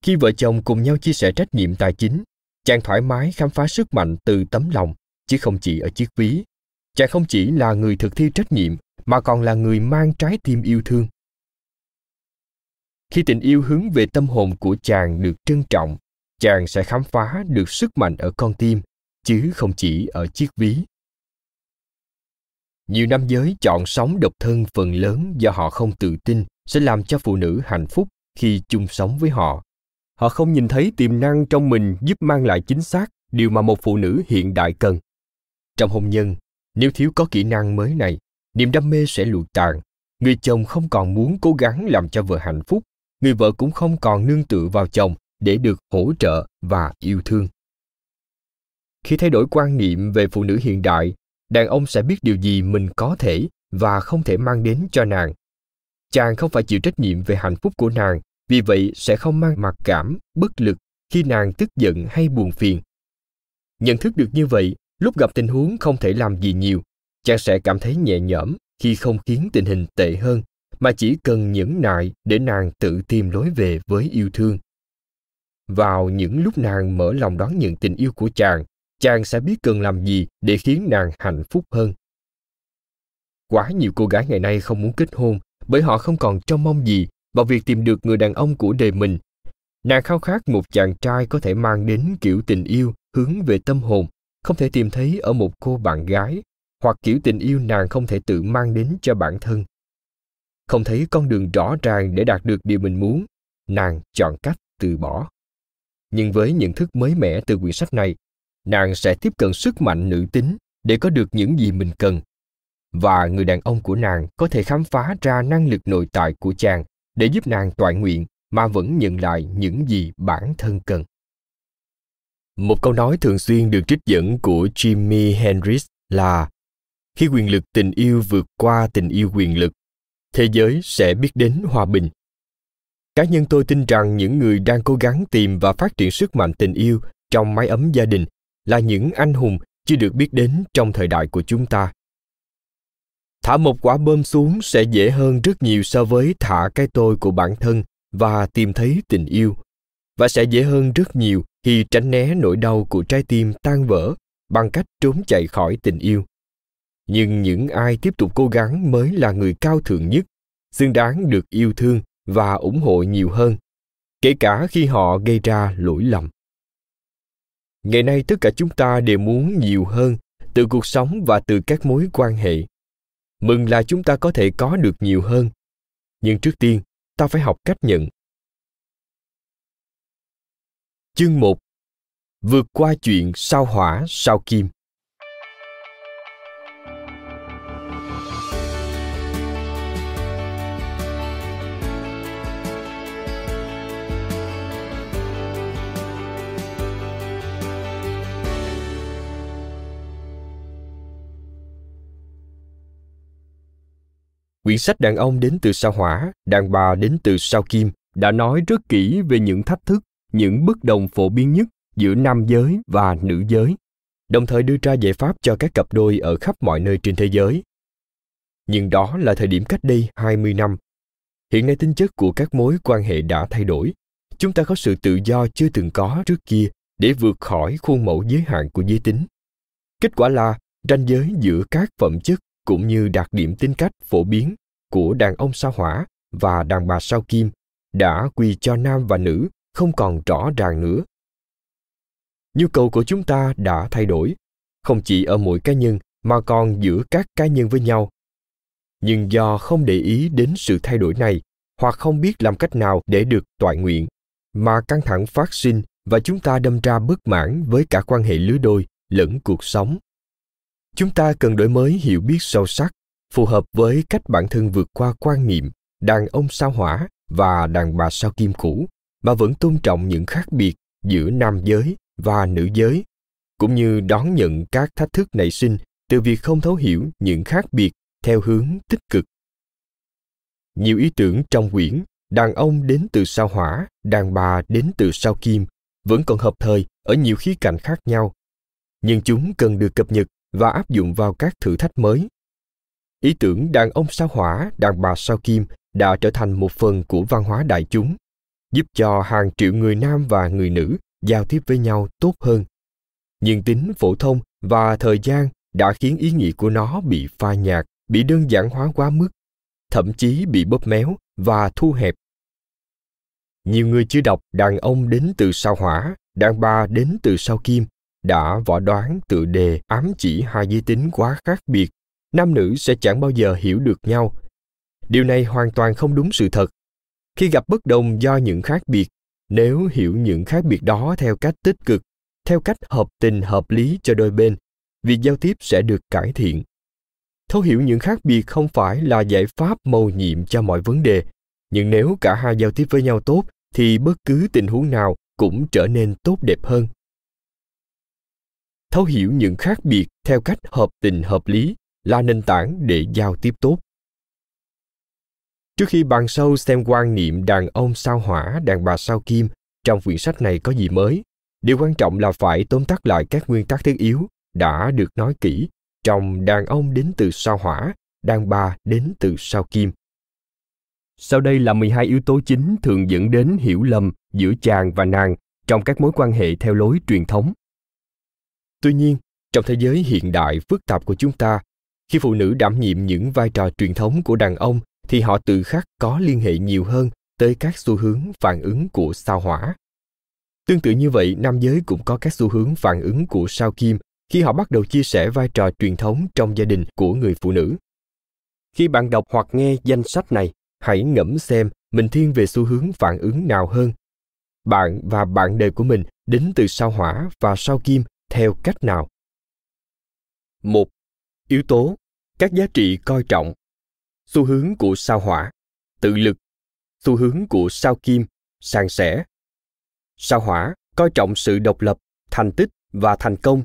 Khi vợ chồng cùng nhau chia sẻ trách nhiệm tài chính chàng thoải mái khám phá sức mạnh từ tấm lòng, chứ không chỉ ở chiếc ví. Chàng không chỉ là người thực thi trách nhiệm, mà còn là người mang trái tim yêu thương. Khi tình yêu hướng về tâm hồn của chàng được trân trọng, chàng sẽ khám phá được sức mạnh ở con tim, chứ không chỉ ở chiếc ví. Nhiều nam giới chọn sống độc thân phần lớn do họ không tự tin sẽ làm cho phụ nữ hạnh phúc khi chung sống với họ họ không nhìn thấy tiềm năng trong mình giúp mang lại chính xác điều mà một phụ nữ hiện đại cần. Trong hôn nhân, nếu thiếu có kỹ năng mới này, niềm đam mê sẽ lụi tàn. Người chồng không còn muốn cố gắng làm cho vợ hạnh phúc, người vợ cũng không còn nương tựa vào chồng để được hỗ trợ và yêu thương. Khi thay đổi quan niệm về phụ nữ hiện đại, đàn ông sẽ biết điều gì mình có thể và không thể mang đến cho nàng. Chàng không phải chịu trách nhiệm về hạnh phúc của nàng vì vậy sẽ không mang mặc cảm, bất lực khi nàng tức giận hay buồn phiền. Nhận thức được như vậy, lúc gặp tình huống không thể làm gì nhiều, chàng sẽ cảm thấy nhẹ nhõm khi không khiến tình hình tệ hơn, mà chỉ cần nhẫn nại để nàng tự tìm lối về với yêu thương. Vào những lúc nàng mở lòng đón nhận tình yêu của chàng chàng sẽ biết cần làm gì để khiến nàng hạnh phúc hơn. Quá nhiều cô gái ngày nay không muốn kết hôn, bởi họ không còn trông mong gì vào việc tìm được người đàn ông của đời mình. Nàng khao khát một chàng trai có thể mang đến kiểu tình yêu hướng về tâm hồn, không thể tìm thấy ở một cô bạn gái, hoặc kiểu tình yêu nàng không thể tự mang đến cho bản thân. Không thấy con đường rõ ràng để đạt được điều mình muốn, nàng chọn cách từ bỏ. Nhưng với nhận thức mới mẻ từ quyển sách này, nàng sẽ tiếp cận sức mạnh nữ tính để có được những gì mình cần. Và người đàn ông của nàng có thể khám phá ra năng lực nội tại của chàng để giúp nàng toại nguyện mà vẫn nhận lại những gì bản thân cần. Một câu nói thường xuyên được trích dẫn của Jimi Hendrix là, khi quyền lực tình yêu vượt qua tình yêu quyền lực, thế giới sẽ biết đến hòa bình. Cá nhân tôi tin rằng những người đang cố gắng tìm và phát triển sức mạnh tình yêu trong mái ấm gia đình là những anh hùng chưa được biết đến trong thời đại của chúng ta thả một quả bom xuống sẽ dễ hơn rất nhiều so với thả cái tôi của bản thân và tìm thấy tình yêu. Và sẽ dễ hơn rất nhiều khi tránh né nỗi đau của trái tim tan vỡ bằng cách trốn chạy khỏi tình yêu. Nhưng những ai tiếp tục cố gắng mới là người cao thượng nhất, xứng đáng được yêu thương và ủng hộ nhiều hơn, kể cả khi họ gây ra lỗi lầm. Ngày nay tất cả chúng ta đều muốn nhiều hơn từ cuộc sống và từ các mối quan hệ mừng là chúng ta có thể có được nhiều hơn. Nhưng trước tiên, ta phải học cách nhận. Chương 1 vượt qua chuyện sao hỏa, sao kim. Quyển sách đàn ông đến từ sao hỏa, đàn bà đến từ sao kim đã nói rất kỹ về những thách thức, những bất đồng phổ biến nhất giữa nam giới và nữ giới, đồng thời đưa ra giải pháp cho các cặp đôi ở khắp mọi nơi trên thế giới. Nhưng đó là thời điểm cách đây 20 năm. Hiện nay tính chất của các mối quan hệ đã thay đổi. Chúng ta có sự tự do chưa từng có trước kia để vượt khỏi khuôn mẫu giới hạn của giới tính. Kết quả là ranh giới giữa các phẩm chất cũng như đặc điểm tính cách phổ biến của đàn ông sao hỏa và đàn bà sao kim đã quy cho nam và nữ không còn rõ ràng nữa. Nhu cầu của chúng ta đã thay đổi, không chỉ ở mỗi cá nhân mà còn giữa các cá nhân với nhau. Nhưng do không để ý đến sự thay đổi này hoặc không biết làm cách nào để được toại nguyện mà căng thẳng phát sinh và chúng ta đâm ra bất mãn với cả quan hệ lứa đôi lẫn cuộc sống chúng ta cần đổi mới hiểu biết sâu sắc, phù hợp với cách bản thân vượt qua quan niệm, đàn ông sao hỏa và đàn bà sao kim cũ, mà vẫn tôn trọng những khác biệt giữa nam giới và nữ giới. Cũng như đón nhận các thách thức nảy sinh từ việc không thấu hiểu những khác biệt theo hướng tích cực. Nhiều ý tưởng trong quyển đàn ông đến từ sao hỏa, đàn bà đến từ sao kim vẫn còn hợp thời ở nhiều khía cạnh khác nhau, nhưng chúng cần được cập nhật và áp dụng vào các thử thách mới. Ý tưởng đàn ông sao hỏa đàn bà sao kim đã trở thành một phần của văn hóa đại chúng, giúp cho hàng triệu người nam và người nữ giao tiếp với nhau tốt hơn. Nhưng tính phổ thông và thời gian đã khiến ý nghĩa của nó bị pha nhạt, bị đơn giản hóa quá mức, thậm chí bị bóp méo và thu hẹp. Nhiều người chưa đọc đàn ông đến từ sao hỏa, đàn bà đến từ sao kim đã võ đoán tự đề ám chỉ hai giới tính quá khác biệt, nam nữ sẽ chẳng bao giờ hiểu được nhau. Điều này hoàn toàn không đúng sự thật. Khi gặp bất đồng do những khác biệt, nếu hiểu những khác biệt đó theo cách tích cực, theo cách hợp tình hợp lý cho đôi bên, việc giao tiếp sẽ được cải thiện. Thấu hiểu những khác biệt không phải là giải pháp mầu nhiệm cho mọi vấn đề, nhưng nếu cả hai giao tiếp với nhau tốt thì bất cứ tình huống nào cũng trở nên tốt đẹp hơn thấu hiểu những khác biệt theo cách hợp tình hợp lý là nền tảng để giao tiếp tốt. Trước khi bàn sâu xem quan niệm đàn ông sao hỏa, đàn bà sao kim trong quyển sách này có gì mới, điều quan trọng là phải tóm tắt lại các nguyên tắc thiết yếu đã được nói kỹ trong đàn ông đến từ sao hỏa, đàn bà đến từ sao kim. Sau đây là 12 yếu tố chính thường dẫn đến hiểu lầm giữa chàng và nàng trong các mối quan hệ theo lối truyền thống tuy nhiên, trong thế giới hiện đại phức tạp của chúng ta, khi phụ nữ đảm nhiệm những vai trò truyền thống của đàn ông thì họ tự khắc có liên hệ nhiều hơn tới các xu hướng phản ứng của sao hỏa. Tương tự như vậy, nam giới cũng có các xu hướng phản ứng của sao kim khi họ bắt đầu chia sẻ vai trò truyền thống trong gia đình của người phụ nữ. Khi bạn đọc hoặc nghe danh sách này, hãy ngẫm xem mình thiên về xu hướng phản ứng nào hơn. Bạn và bạn đời của mình đến từ sao hỏa và sao kim theo cách nào một, yếu tố, các giá trị coi trọng xu hướng của sao hỏa, tự lực xu hướng của sao kim san sẻ sao hỏa coi trọng sự độc lập, thành tích và thành công,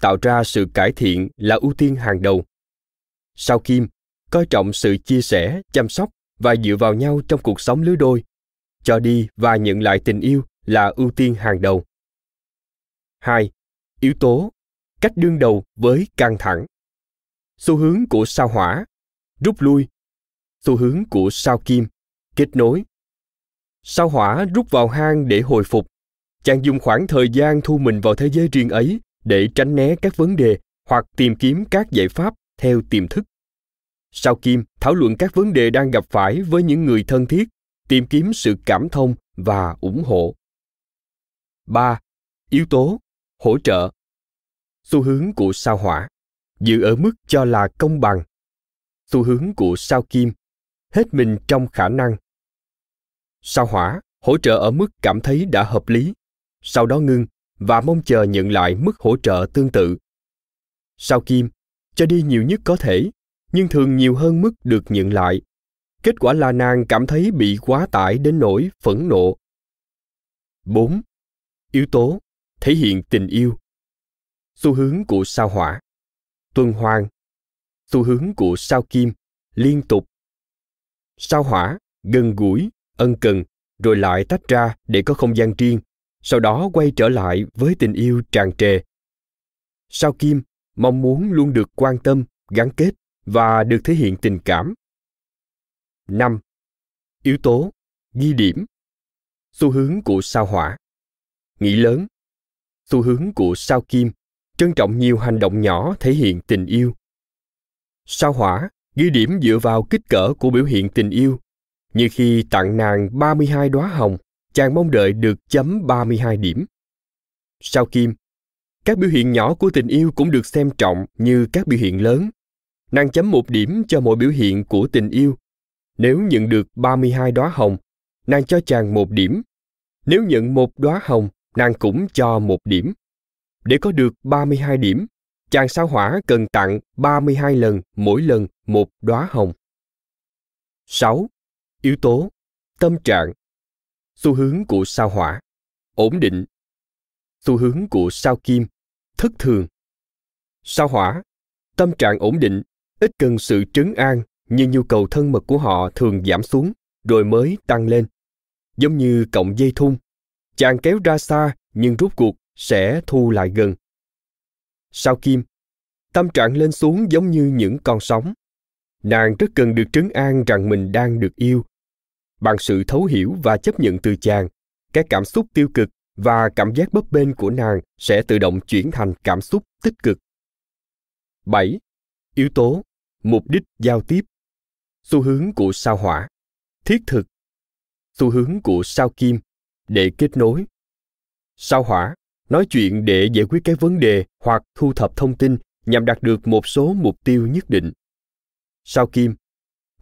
tạo ra sự cải thiện là ưu tiên hàng đầu sao kim coi trọng sự chia sẻ, chăm sóc và dựa vào nhau trong cuộc sống lứa đôi, cho đi và nhận lại tình yêu là ưu tiên hàng đầu. 2. Yếu tố cách đương đầu với căng thẳng. Xu hướng của sao hỏa, rút lui. Xu hướng của sao kim, kết nối. Sao hỏa rút vào hang để hồi phục. Chàng dùng khoảng thời gian thu mình vào thế giới riêng ấy để tránh né các vấn đề hoặc tìm kiếm các giải pháp theo tiềm thức. Sao Kim thảo luận các vấn đề đang gặp phải với những người thân thiết, tìm kiếm sự cảm thông và ủng hộ. 3. Yếu tố hỗ trợ. Xu hướng của sao hỏa giữ ở mức cho là công bằng. Xu hướng của sao kim hết mình trong khả năng. Sao hỏa hỗ trợ ở mức cảm thấy đã hợp lý, sau đó ngưng và mong chờ nhận lại mức hỗ trợ tương tự. Sao kim cho đi nhiều nhất có thể, nhưng thường nhiều hơn mức được nhận lại. Kết quả là nàng cảm thấy bị quá tải đến nỗi phẫn nộ. 4. Yếu tố thể hiện tình yêu. Xu hướng của sao hỏa. Tuần hoàn. Xu hướng của sao kim, liên tục. Sao hỏa, gần gũi, ân cần, rồi lại tách ra để có không gian riêng, sau đó quay trở lại với tình yêu tràn trề. Sao kim, mong muốn luôn được quan tâm, gắn kết và được thể hiện tình cảm. 5. Yếu tố, ghi điểm. Xu hướng của sao hỏa. Nghĩ lớn xu hướng của sao kim trân trọng nhiều hành động nhỏ thể hiện tình yêu. Sao hỏa ghi điểm dựa vào kích cỡ của biểu hiện tình yêu. Như khi tặng nàng 32 đóa hồng, chàng mong đợi được chấm 32 điểm. Sao kim, các biểu hiện nhỏ của tình yêu cũng được xem trọng như các biểu hiện lớn. Nàng chấm một điểm cho mỗi biểu hiện của tình yêu. Nếu nhận được 32 đóa hồng, nàng cho chàng một điểm. Nếu nhận một đóa hồng, nàng cũng cho một điểm. Để có được 32 điểm, chàng sao hỏa cần tặng 32 lần mỗi lần một đóa hồng. 6. Yếu tố Tâm trạng Xu hướng của sao hỏa Ổn định Xu hướng của sao kim Thất thường Sao hỏa Tâm trạng ổn định Ít cần sự trấn an Nhưng nhu cầu thân mật của họ thường giảm xuống Rồi mới tăng lên Giống như cọng dây thun Chàng kéo ra xa Nhưng rút cuộc sẽ thu lại gần. Sao Kim, tâm trạng lên xuống giống như những con sóng. Nàng rất cần được trấn an rằng mình đang được yêu. Bằng sự thấu hiểu và chấp nhận từ chàng, các cảm xúc tiêu cực và cảm giác bấp bênh của nàng sẽ tự động chuyển thành cảm xúc tích cực. 7. Yếu tố Mục đích giao tiếp Xu hướng của sao hỏa Thiết thực Xu hướng của sao kim để kết nối Sao hỏa nói chuyện để giải quyết các vấn đề hoặc thu thập thông tin nhằm đạt được một số mục tiêu nhất định. Sao Kim,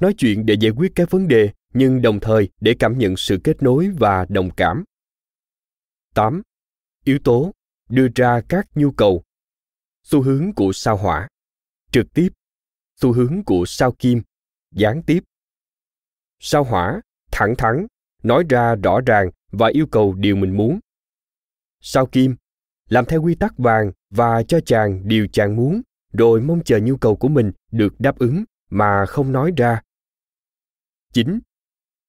nói chuyện để giải quyết các vấn đề nhưng đồng thời để cảm nhận sự kết nối và đồng cảm. 8. Yếu tố đưa ra các nhu cầu. Xu hướng của sao hỏa, trực tiếp. Xu hướng của sao kim, gián tiếp. Sao hỏa, thẳng thắn, nói ra rõ ràng và yêu cầu điều mình muốn. Sao kim, làm theo quy tắc vàng và cho chàng điều chàng muốn, rồi mong chờ nhu cầu của mình được đáp ứng mà không nói ra. 9.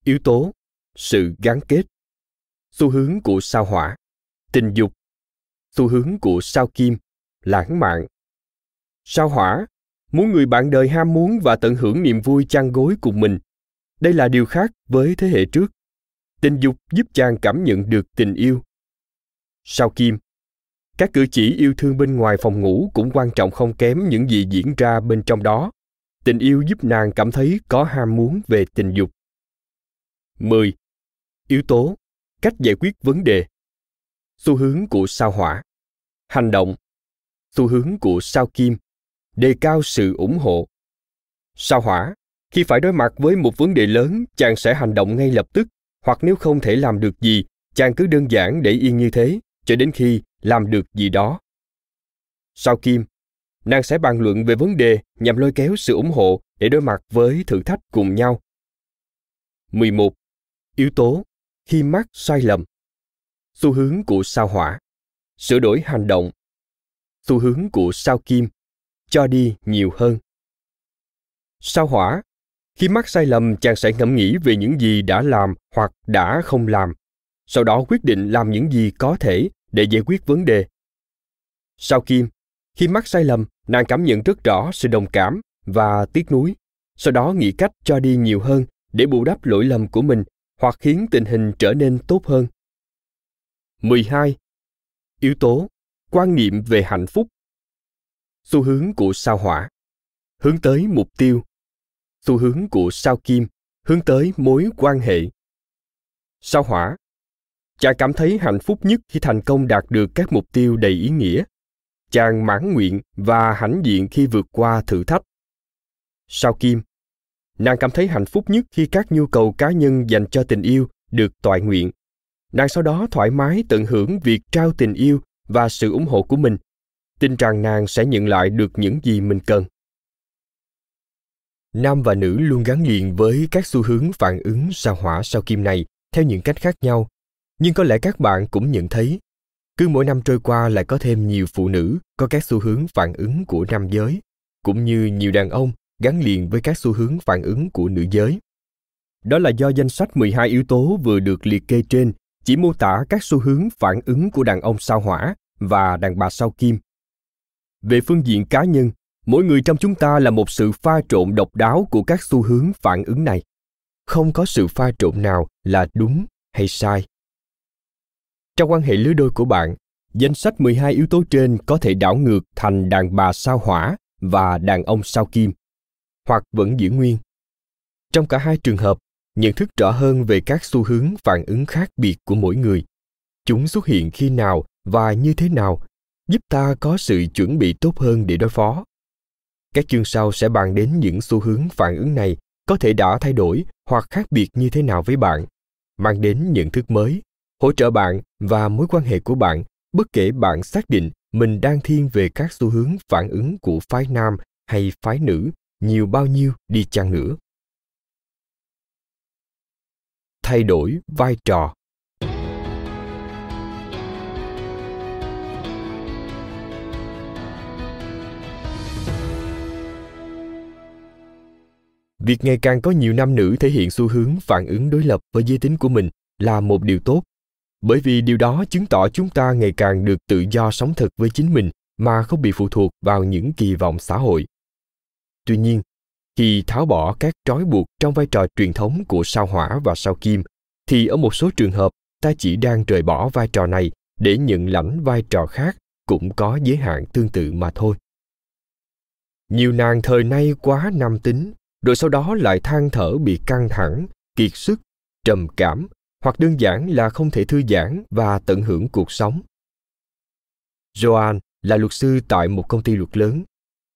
Yếu tố, sự gắn kết. Xu hướng của sao hỏa, tình dục. Xu hướng của sao kim, lãng mạn. Sao hỏa, muốn người bạn đời ham muốn và tận hưởng niềm vui chăn gối cùng mình. Đây là điều khác với thế hệ trước tình dục giúp chàng cảm nhận được tình yêu. Sao Kim? Các cử chỉ yêu thương bên ngoài phòng ngủ cũng quan trọng không kém những gì diễn ra bên trong đó. Tình yêu giúp nàng cảm thấy có ham muốn về tình dục. 10. Yếu tố. Cách giải quyết vấn đề. Xu hướng của sao hỏa. Hành động. Xu hướng của sao kim. Đề cao sự ủng hộ. Sao hỏa. Khi phải đối mặt với một vấn đề lớn, chàng sẽ hành động ngay lập tức, hoặc nếu không thể làm được gì, chàng cứ đơn giản để yên như thế, cho đến khi làm được gì đó. Sau Kim, nàng sẽ bàn luận về vấn đề nhằm lôi kéo sự ủng hộ để đối mặt với thử thách cùng nhau. 11. Yếu tố khi mắc sai lầm Xu hướng của sao hỏa Sửa đổi hành động Xu hướng của sao kim Cho đi nhiều hơn Sao hỏa khi mắc sai lầm, chàng sẽ ngẫm nghĩ về những gì đã làm hoặc đã không làm. Sau đó quyết định làm những gì có thể để giải quyết vấn đề. Sau Kim, khi mắc sai lầm, nàng cảm nhận rất rõ sự đồng cảm và tiếc nuối. Sau đó nghĩ cách cho đi nhiều hơn để bù đắp lỗi lầm của mình hoặc khiến tình hình trở nên tốt hơn. 12. Yếu tố quan niệm về hạnh phúc xu hướng của sao hỏa hướng tới mục tiêu xu hướng của sao kim hướng tới mối quan hệ. Sao hỏa? Chàng cảm thấy hạnh phúc nhất khi thành công đạt được các mục tiêu đầy ý nghĩa. Chàng mãn nguyện và hãnh diện khi vượt qua thử thách. Sao kim? Nàng cảm thấy hạnh phúc nhất khi các nhu cầu cá nhân dành cho tình yêu được toại nguyện. Nàng sau đó thoải mái tận hưởng việc trao tình yêu và sự ủng hộ của mình. Tin rằng nàng sẽ nhận lại được những gì mình cần nam và nữ luôn gắn liền với các xu hướng phản ứng sao hỏa sao kim này theo những cách khác nhau nhưng có lẽ các bạn cũng nhận thấy cứ mỗi năm trôi qua lại có thêm nhiều phụ nữ có các xu hướng phản ứng của nam giới cũng như nhiều đàn ông gắn liền với các xu hướng phản ứng của nữ giới. Đó là do danh sách 12 yếu tố vừa được liệt kê trên chỉ mô tả các xu hướng phản ứng của đàn ông sao hỏa và đàn bà sao kim. Về phương diện cá nhân, mỗi người trong chúng ta là một sự pha trộn độc đáo của các xu hướng phản ứng này. Không có sự pha trộn nào là đúng hay sai. Trong quan hệ lứa đôi của bạn, danh sách 12 yếu tố trên có thể đảo ngược thành đàn bà sao hỏa và đàn ông sao kim, hoặc vẫn giữ nguyên. Trong cả hai trường hợp, nhận thức rõ hơn về các xu hướng phản ứng khác biệt của mỗi người chúng xuất hiện khi nào và như thế nào giúp ta có sự chuẩn bị tốt hơn để đối phó các chương sau sẽ bàn đến những xu hướng phản ứng này có thể đã thay đổi hoặc khác biệt như thế nào với bạn. Mang đến nhận thức mới, hỗ trợ bạn và mối quan hệ của bạn, bất kể bạn xác định mình đang thiên về các xu hướng phản ứng của phái nam hay phái nữ, nhiều bao nhiêu đi chăng nữa. Thay đổi vai trò. Việc ngày càng có nhiều nam nữ thể hiện xu hướng phản ứng đối lập với giới tính của mình là một điều tốt. Bởi vì điều đó chứng tỏ chúng ta ngày càng được tự do sống thật với chính mình mà không bị phụ thuộc vào những kỳ vọng xã hội. Tuy nhiên, khi tháo bỏ các trói buộc trong vai trò truyền thống của sao hỏa và sao kim, thì ở một số trường hợp, ta chỉ đang rời bỏ vai trò này để nhận lãnh vai trò khác cũng có giới hạn tương tự mà thôi. Nhiều nàng thời nay quá nam tính rồi sau đó lại than thở bị căng thẳng kiệt sức trầm cảm hoặc đơn giản là không thể thư giãn và tận hưởng cuộc sống joan là luật sư tại một công ty luật lớn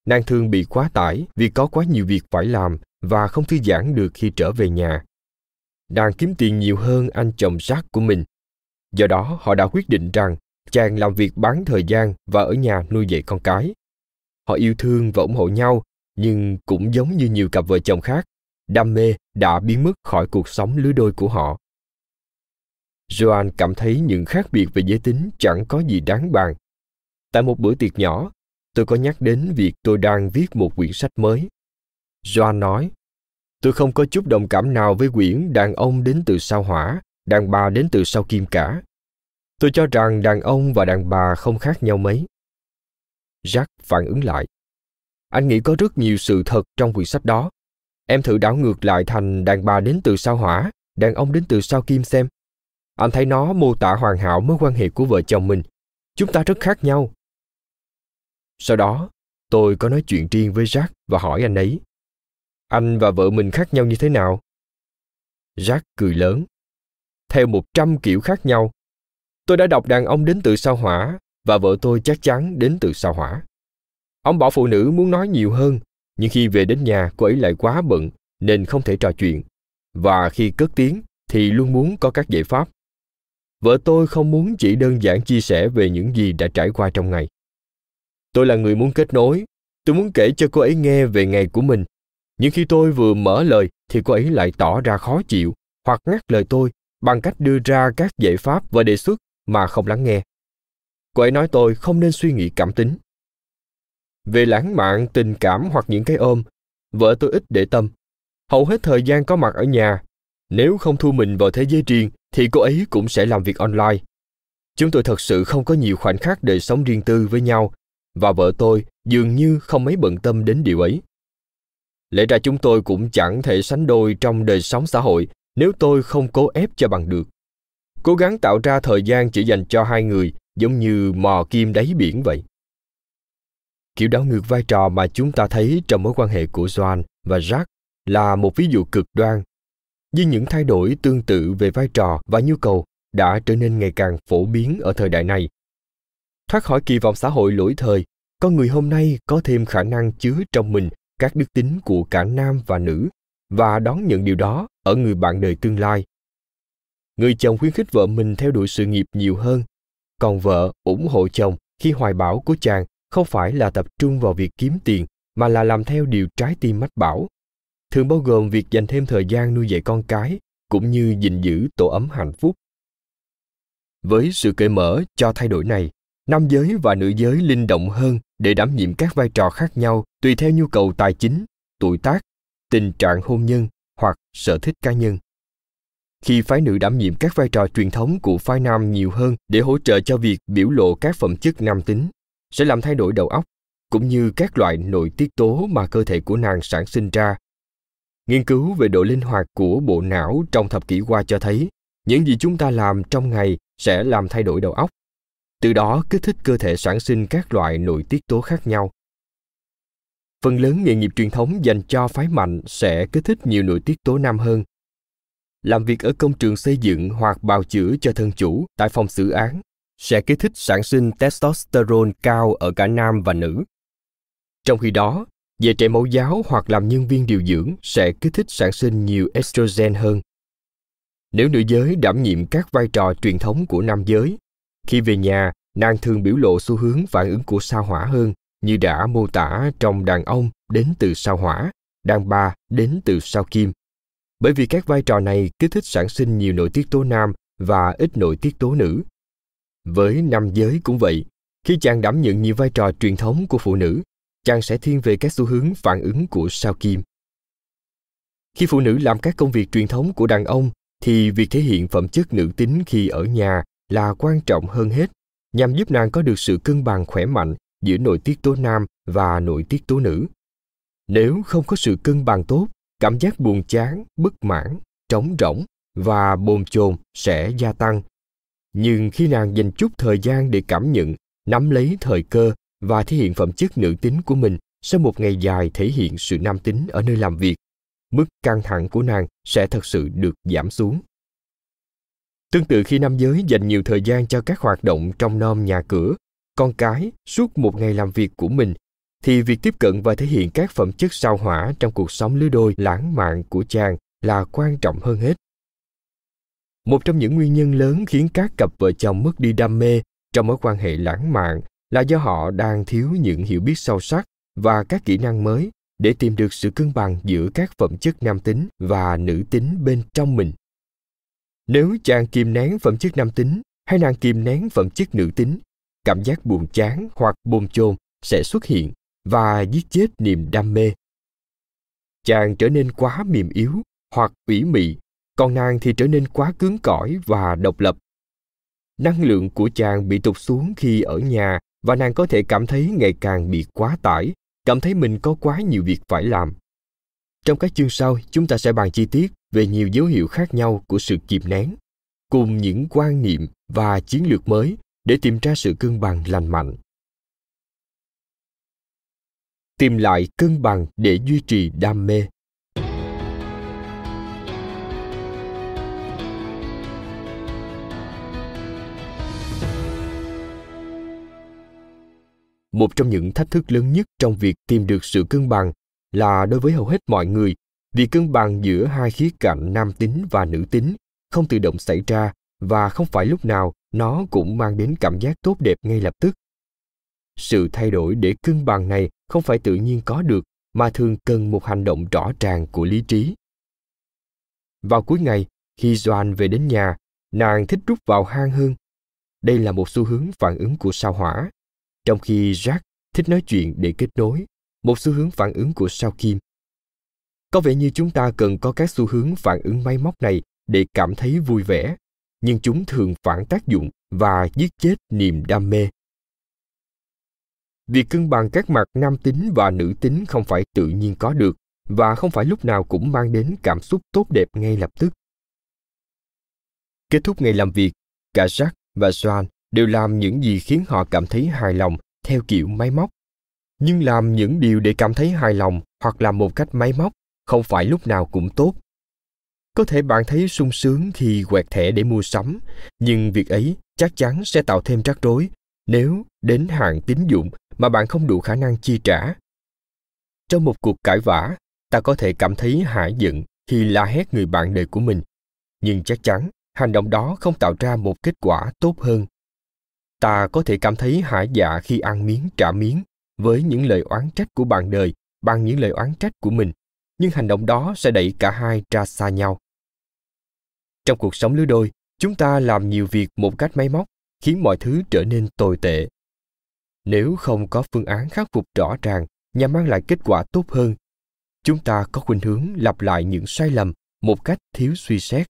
nàng thường bị quá tải vì có quá nhiều việc phải làm và không thư giãn được khi trở về nhà nàng kiếm tiền nhiều hơn anh chồng sát của mình. Do đó, họ đã quyết định rằng chàng làm việc bán thời gian và ở nhà nuôi dạy con cái. Họ yêu thương và ủng hộ nhau, nhưng cũng giống như nhiều cặp vợ chồng khác, đam mê đã biến mất khỏi cuộc sống lứa đôi của họ. Joan cảm thấy những khác biệt về giới tính chẳng có gì đáng bàn. Tại một bữa tiệc nhỏ, tôi có nhắc đến việc tôi đang viết một quyển sách mới. Joan nói, Tôi không có chút đồng cảm nào với quyển đàn ông đến từ sao hỏa, đàn bà đến từ sao kim cả. Tôi cho rằng đàn ông và đàn bà không khác nhau mấy. Jack phản ứng lại. Anh nghĩ có rất nhiều sự thật trong quyển sách đó. Em thử đảo ngược lại thành đàn bà đến từ sao hỏa, đàn ông đến từ sao kim xem. Anh thấy nó mô tả hoàn hảo mối quan hệ của vợ chồng mình. Chúng ta rất khác nhau. Sau đó, tôi có nói chuyện riêng với Jack và hỏi anh ấy anh và vợ mình khác nhau như thế nào? Jack cười lớn. Theo một trăm kiểu khác nhau. Tôi đã đọc đàn ông đến từ sao hỏa và vợ tôi chắc chắn đến từ sao hỏa. Ông bảo phụ nữ muốn nói nhiều hơn, nhưng khi về đến nhà cô ấy lại quá bận nên không thể trò chuyện. Và khi cất tiếng thì luôn muốn có các giải pháp. Vợ tôi không muốn chỉ đơn giản chia sẻ về những gì đã trải qua trong ngày. Tôi là người muốn kết nối, tôi muốn kể cho cô ấy nghe về ngày của mình nhưng khi tôi vừa mở lời thì cô ấy lại tỏ ra khó chịu hoặc ngắt lời tôi bằng cách đưa ra các giải pháp và đề xuất mà không lắng nghe. Cô ấy nói tôi không nên suy nghĩ cảm tính. Về lãng mạn, tình cảm hoặc những cái ôm, vợ tôi ít để tâm. hầu hết thời gian có mặt ở nhà. Nếu không thu mình vào thế giới riêng, thì cô ấy cũng sẽ làm việc online. Chúng tôi thật sự không có nhiều khoảnh khắc đời sống riêng tư với nhau, và vợ tôi dường như không mấy bận tâm đến điều ấy. Lẽ ra chúng tôi cũng chẳng thể sánh đôi trong đời sống xã hội nếu tôi không cố ép cho bằng được. Cố gắng tạo ra thời gian chỉ dành cho hai người giống như mò kim đáy biển vậy. Kiểu đảo ngược vai trò mà chúng ta thấy trong mối quan hệ của Joan và Jack là một ví dụ cực đoan. Nhưng những thay đổi tương tự về vai trò và nhu cầu đã trở nên ngày càng phổ biến ở thời đại này. Thoát khỏi kỳ vọng xã hội lỗi thời, con người hôm nay có thêm khả năng chứa trong mình các đức tính của cả nam và nữ và đón nhận điều đó ở người bạn đời tương lai. Người chồng khuyến khích vợ mình theo đuổi sự nghiệp nhiều hơn, còn vợ ủng hộ chồng khi hoài bão của chàng không phải là tập trung vào việc kiếm tiền, mà là làm theo điều trái tim mách bảo. Thường bao gồm việc dành thêm thời gian nuôi dạy con cái, cũng như gìn giữ tổ ấm hạnh phúc. Với sự cởi mở cho thay đổi này, nam giới và nữ giới linh động hơn để đảm nhiệm các vai trò khác nhau tùy theo nhu cầu tài chính, tuổi tác, tình trạng hôn nhân hoặc sở thích cá nhân. Khi phái nữ đảm nhiệm các vai trò truyền thống của phái nam nhiều hơn để hỗ trợ cho việc biểu lộ các phẩm chất nam tính sẽ làm thay đổi đầu óc cũng như các loại nội tiết tố mà cơ thể của nàng sản sinh ra. Nghiên cứu về độ linh hoạt của bộ não trong thập kỷ qua cho thấy những gì chúng ta làm trong ngày sẽ làm thay đổi đầu óc, từ đó kích thích cơ thể sản sinh các loại nội tiết tố khác nhau. Phần lớn nghề nghiệp truyền thống dành cho phái mạnh sẽ kích thích nhiều nội tiết tố nam hơn. Làm việc ở công trường xây dựng hoặc bào chữa cho thân chủ tại phòng xử án sẽ kích thích sản sinh testosterone cao ở cả nam và nữ. Trong khi đó, về trẻ mẫu giáo hoặc làm nhân viên điều dưỡng sẽ kích thích sản sinh nhiều estrogen hơn. Nếu nữ giới đảm nhiệm các vai trò truyền thống của nam giới, khi về nhà, nàng thường biểu lộ xu hướng phản ứng của sao hỏa hơn như đã mô tả trong đàn ông đến từ sao hỏa, đàn bà đến từ sao kim. Bởi vì các vai trò này kích thích sản sinh nhiều nội tiết tố nam và ít nội tiết tố nữ, với nam giới cũng vậy, khi chàng đảm nhận nhiều vai trò truyền thống của phụ nữ, chàng sẽ thiên về các xu hướng phản ứng của sao kim. Khi phụ nữ làm các công việc truyền thống của đàn ông, thì việc thể hiện phẩm chất nữ tính khi ở nhà là quan trọng hơn hết, nhằm giúp nàng có được sự cân bằng khỏe mạnh giữa nội tiết tố nam và nội tiết tố nữ. Nếu không có sự cân bằng tốt, cảm giác buồn chán, bất mãn, trống rỗng và bồn chồn sẽ gia tăng nhưng khi nàng dành chút thời gian để cảm nhận, nắm lấy thời cơ và thể hiện phẩm chất nữ tính của mình, sau một ngày dài thể hiện sự nam tính ở nơi làm việc, mức căng thẳng của nàng sẽ thật sự được giảm xuống. Tương tự khi nam giới dành nhiều thời gian cho các hoạt động trong nom nhà cửa, con cái suốt một ngày làm việc của mình, thì việc tiếp cận và thể hiện các phẩm chất sao hỏa trong cuộc sống lứa đôi lãng mạn của chàng là quan trọng hơn hết một trong những nguyên nhân lớn khiến các cặp vợ chồng mất đi đam mê trong mối quan hệ lãng mạn là do họ đang thiếu những hiểu biết sâu sắc và các kỹ năng mới để tìm được sự cân bằng giữa các phẩm chất nam tính và nữ tính bên trong mình. Nếu chàng kìm nén phẩm chất nam tính hay nàng kìm nén phẩm chất nữ tính, cảm giác buồn chán hoặc bồn chồn sẽ xuất hiện và giết chết niềm đam mê. Chàng trở nên quá mềm yếu hoặc ủy mị còn nàng thì trở nên quá cứng cỏi và độc lập. Năng lượng của chàng bị tụt xuống khi ở nhà và nàng có thể cảm thấy ngày càng bị quá tải, cảm thấy mình có quá nhiều việc phải làm. Trong các chương sau, chúng ta sẽ bàn chi tiết về nhiều dấu hiệu khác nhau của sự kìm nén, cùng những quan niệm và chiến lược mới để tìm ra sự cân bằng lành mạnh. Tìm lại cân bằng để duy trì đam mê. Một trong những thách thức lớn nhất trong việc tìm được sự cân bằng là đối với hầu hết mọi người, việc cân bằng giữa hai khía cạnh nam tính và nữ tính không tự động xảy ra và không phải lúc nào nó cũng mang đến cảm giác tốt đẹp ngay lập tức. Sự thay đổi để cân bằng này không phải tự nhiên có được, mà thường cần một hành động rõ ràng của lý trí. Vào cuối ngày, khi doan về đến nhà, nàng thích rút vào hang hơn. Đây là một xu hướng phản ứng của sao hỏa trong khi Jack thích nói chuyện để kết nối, một xu hướng phản ứng của sao kim. có vẻ như chúng ta cần có các xu hướng phản ứng máy móc này để cảm thấy vui vẻ nhưng chúng thường phản tác dụng và giết chết niềm đam mê việc cân bằng các mặt nam tính và nữ tính không phải tự nhiên có được và không phải lúc nào cũng mang đến cảm xúc tốt đẹp ngay lập tức kết thúc ngày làm việc cả Jack và Joan đều làm những gì khiến họ cảm thấy hài lòng theo kiểu máy móc. Nhưng làm những điều để cảm thấy hài lòng hoặc làm một cách máy móc không phải lúc nào cũng tốt. Có thể bạn thấy sung sướng khi quẹt thẻ để mua sắm, nhưng việc ấy chắc chắn sẽ tạo thêm rắc rối nếu đến hạn tín dụng mà bạn không đủ khả năng chi trả. Trong một cuộc cãi vã, ta có thể cảm thấy hả giận khi la hét người bạn đời của mình, nhưng chắc chắn hành động đó không tạo ra một kết quả tốt hơn ta có thể cảm thấy hả dạ khi ăn miếng trả miếng với những lời oán trách của bạn đời, bằng những lời oán trách của mình. Nhưng hành động đó sẽ đẩy cả hai ra xa nhau. Trong cuộc sống lứa đôi, chúng ta làm nhiều việc một cách máy móc, khiến mọi thứ trở nên tồi tệ. Nếu không có phương án khắc phục rõ ràng nhằm mang lại kết quả tốt hơn, chúng ta có khuynh hướng lặp lại những sai lầm một cách thiếu suy xét.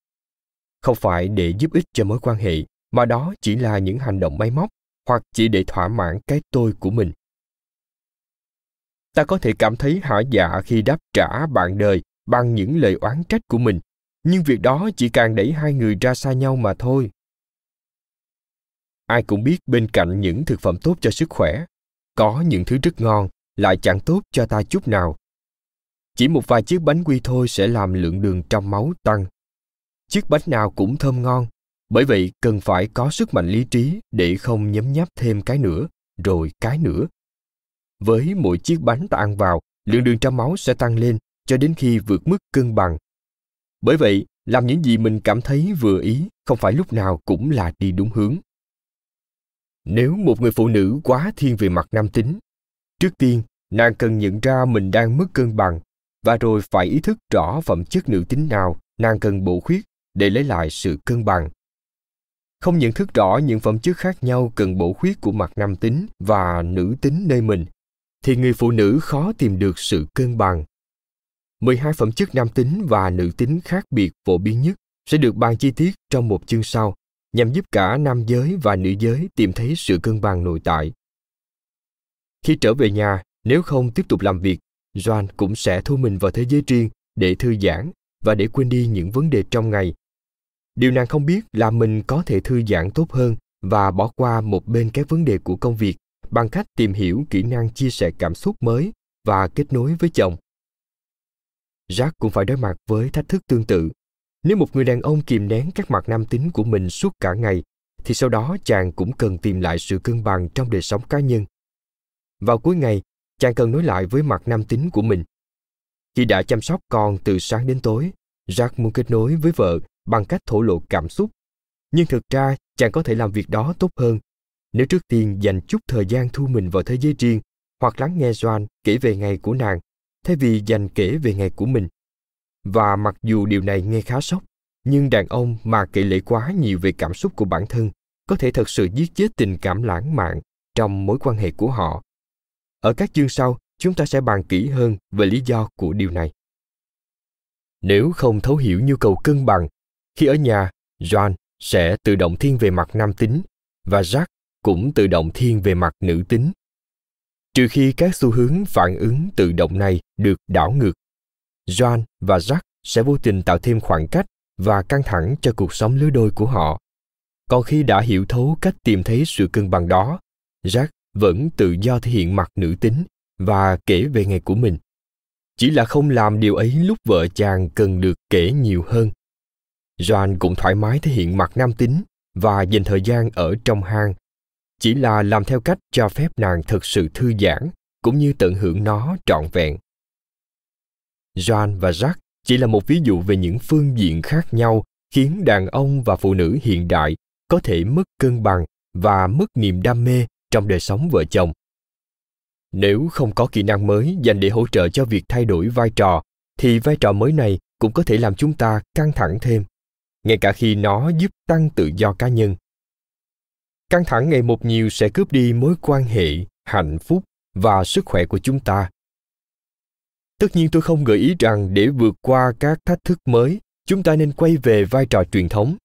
Không phải để giúp ích cho mối quan hệ mà đó chỉ là những hành động máy móc, hoặc chỉ để thỏa mãn cái tôi của mình. Ta có thể cảm thấy hả dạ khi đáp trả bạn đời bằng những lời oán trách của mình, nhưng việc đó chỉ càng đẩy hai người ra xa nhau mà thôi. Ai cũng biết bên cạnh những thực phẩm tốt cho sức khỏe, có những thứ rất ngon, lại chẳng tốt cho ta chút nào. Chỉ một vài chiếc bánh quy thôi sẽ làm lượng đường trong máu tăng. Chiếc bánh nào cũng thơm ngon bởi vậy, cần phải có sức mạnh lý trí để không nhấm nháp thêm cái nữa, rồi cái nữa. Với mỗi chiếc bánh ta ăn vào, lượng đường trong máu sẽ tăng lên cho đến khi vượt mức cân bằng. Bởi vậy, làm những gì mình cảm thấy vừa ý, không phải lúc nào cũng là đi đúng hướng. Nếu một người phụ nữ quá thiên về mặt nam tính, trước tiên, nàng cần nhận ra mình đang mất cân bằng, và rồi phải ý thức rõ phẩm chất nữ tính nào nàng cần bổ khuyết để lấy lại sự cân bằng không nhận thức rõ những phẩm chất khác nhau cần bổ khuyết của mặt nam tính và nữ tính nơi mình thì người phụ nữ khó tìm được sự cân bằng 12 phẩm chất nam tính và nữ tính khác biệt phổ biến nhất sẽ được bàn chi tiết trong một chương sau nhằm giúp cả nam giới và nữ giới tìm thấy sự cân bằng nội tại. Khi trở về nhà, nếu không tiếp tục làm việc, Joan cũng sẽ thu mình vào thế giới riêng để thư giãn và để quên đi những vấn đề trong ngày. Điều nàng không biết là mình có thể thư giãn tốt hơn và bỏ qua một bên các vấn đề của công việc bằng cách tìm hiểu kỹ năng chia sẻ cảm xúc mới và kết nối với chồng. Jack cũng phải đối mặt với thách thức tương tự. Nếu một người đàn ông kìm nén các mặt nam tính của mình suốt cả ngày, thì sau đó chàng cũng cần tìm lại sự cân bằng trong đời sống cá nhân. Vào cuối ngày, chàng cần nói lại với mặt nam tính của mình. Khi đã chăm sóc con từ sáng đến tối, Jack muốn kết nối với vợ bằng cách thổ lộ cảm xúc. Nhưng thực ra, chàng có thể làm việc đó tốt hơn nếu trước tiên dành chút thời gian thu mình vào thế giới riêng hoặc lắng nghe Joan kể về ngày của nàng thay vì dành kể về ngày của mình. Và mặc dù điều này nghe khá sốc, nhưng đàn ông mà kể lể quá nhiều về cảm xúc của bản thân có thể thật sự giết chết tình cảm lãng mạn trong mối quan hệ của họ. Ở các chương sau, chúng ta sẽ bàn kỹ hơn về lý do của điều này. Nếu không thấu hiểu nhu cầu cân bằng, khi ở nhà, John sẽ tự động thiên về mặt nam tính và Jack cũng tự động thiên về mặt nữ tính trừ khi các xu hướng phản ứng tự động này được đảo ngược John và Jack sẽ vô tình tạo thêm khoảng cách và căng thẳng cho cuộc sống lứa đôi của họ. Còn khi đã hiểu thấu cách tìm thấy sự cân bằng đó, Jack vẫn tự do thể hiện mặt nữ tính và kể về ngày của mình. Chỉ là không làm điều ấy lúc vợ chàng cần được kể nhiều hơn joan cũng thoải mái thể hiện mặt nam tính và dành thời gian ở trong hang. Chỉ là làm theo cách cho phép nàng thực sự thư giãn cũng như tận hưởng nó trọn vẹn. Joan và jack chỉ là một ví dụ về những phương diện khác nhau khiến đàn ông và phụ nữ hiện đại có thể mất cân bằng và mất niềm đam mê trong đời sống vợ chồng. Nếu không có kỹ năng mới dành để hỗ trợ cho việc thay đổi vai trò, thì vai trò mới này cũng có thể làm chúng ta căng thẳng thêm ngay cả khi nó giúp tăng tự do cá nhân. Căng thẳng ngày một nhiều sẽ cướp đi mối quan hệ, hạnh phúc và sức khỏe của chúng ta. Tất nhiên tôi không gợi ý rằng để vượt qua các thách thức mới, chúng ta nên quay về vai trò truyền thống.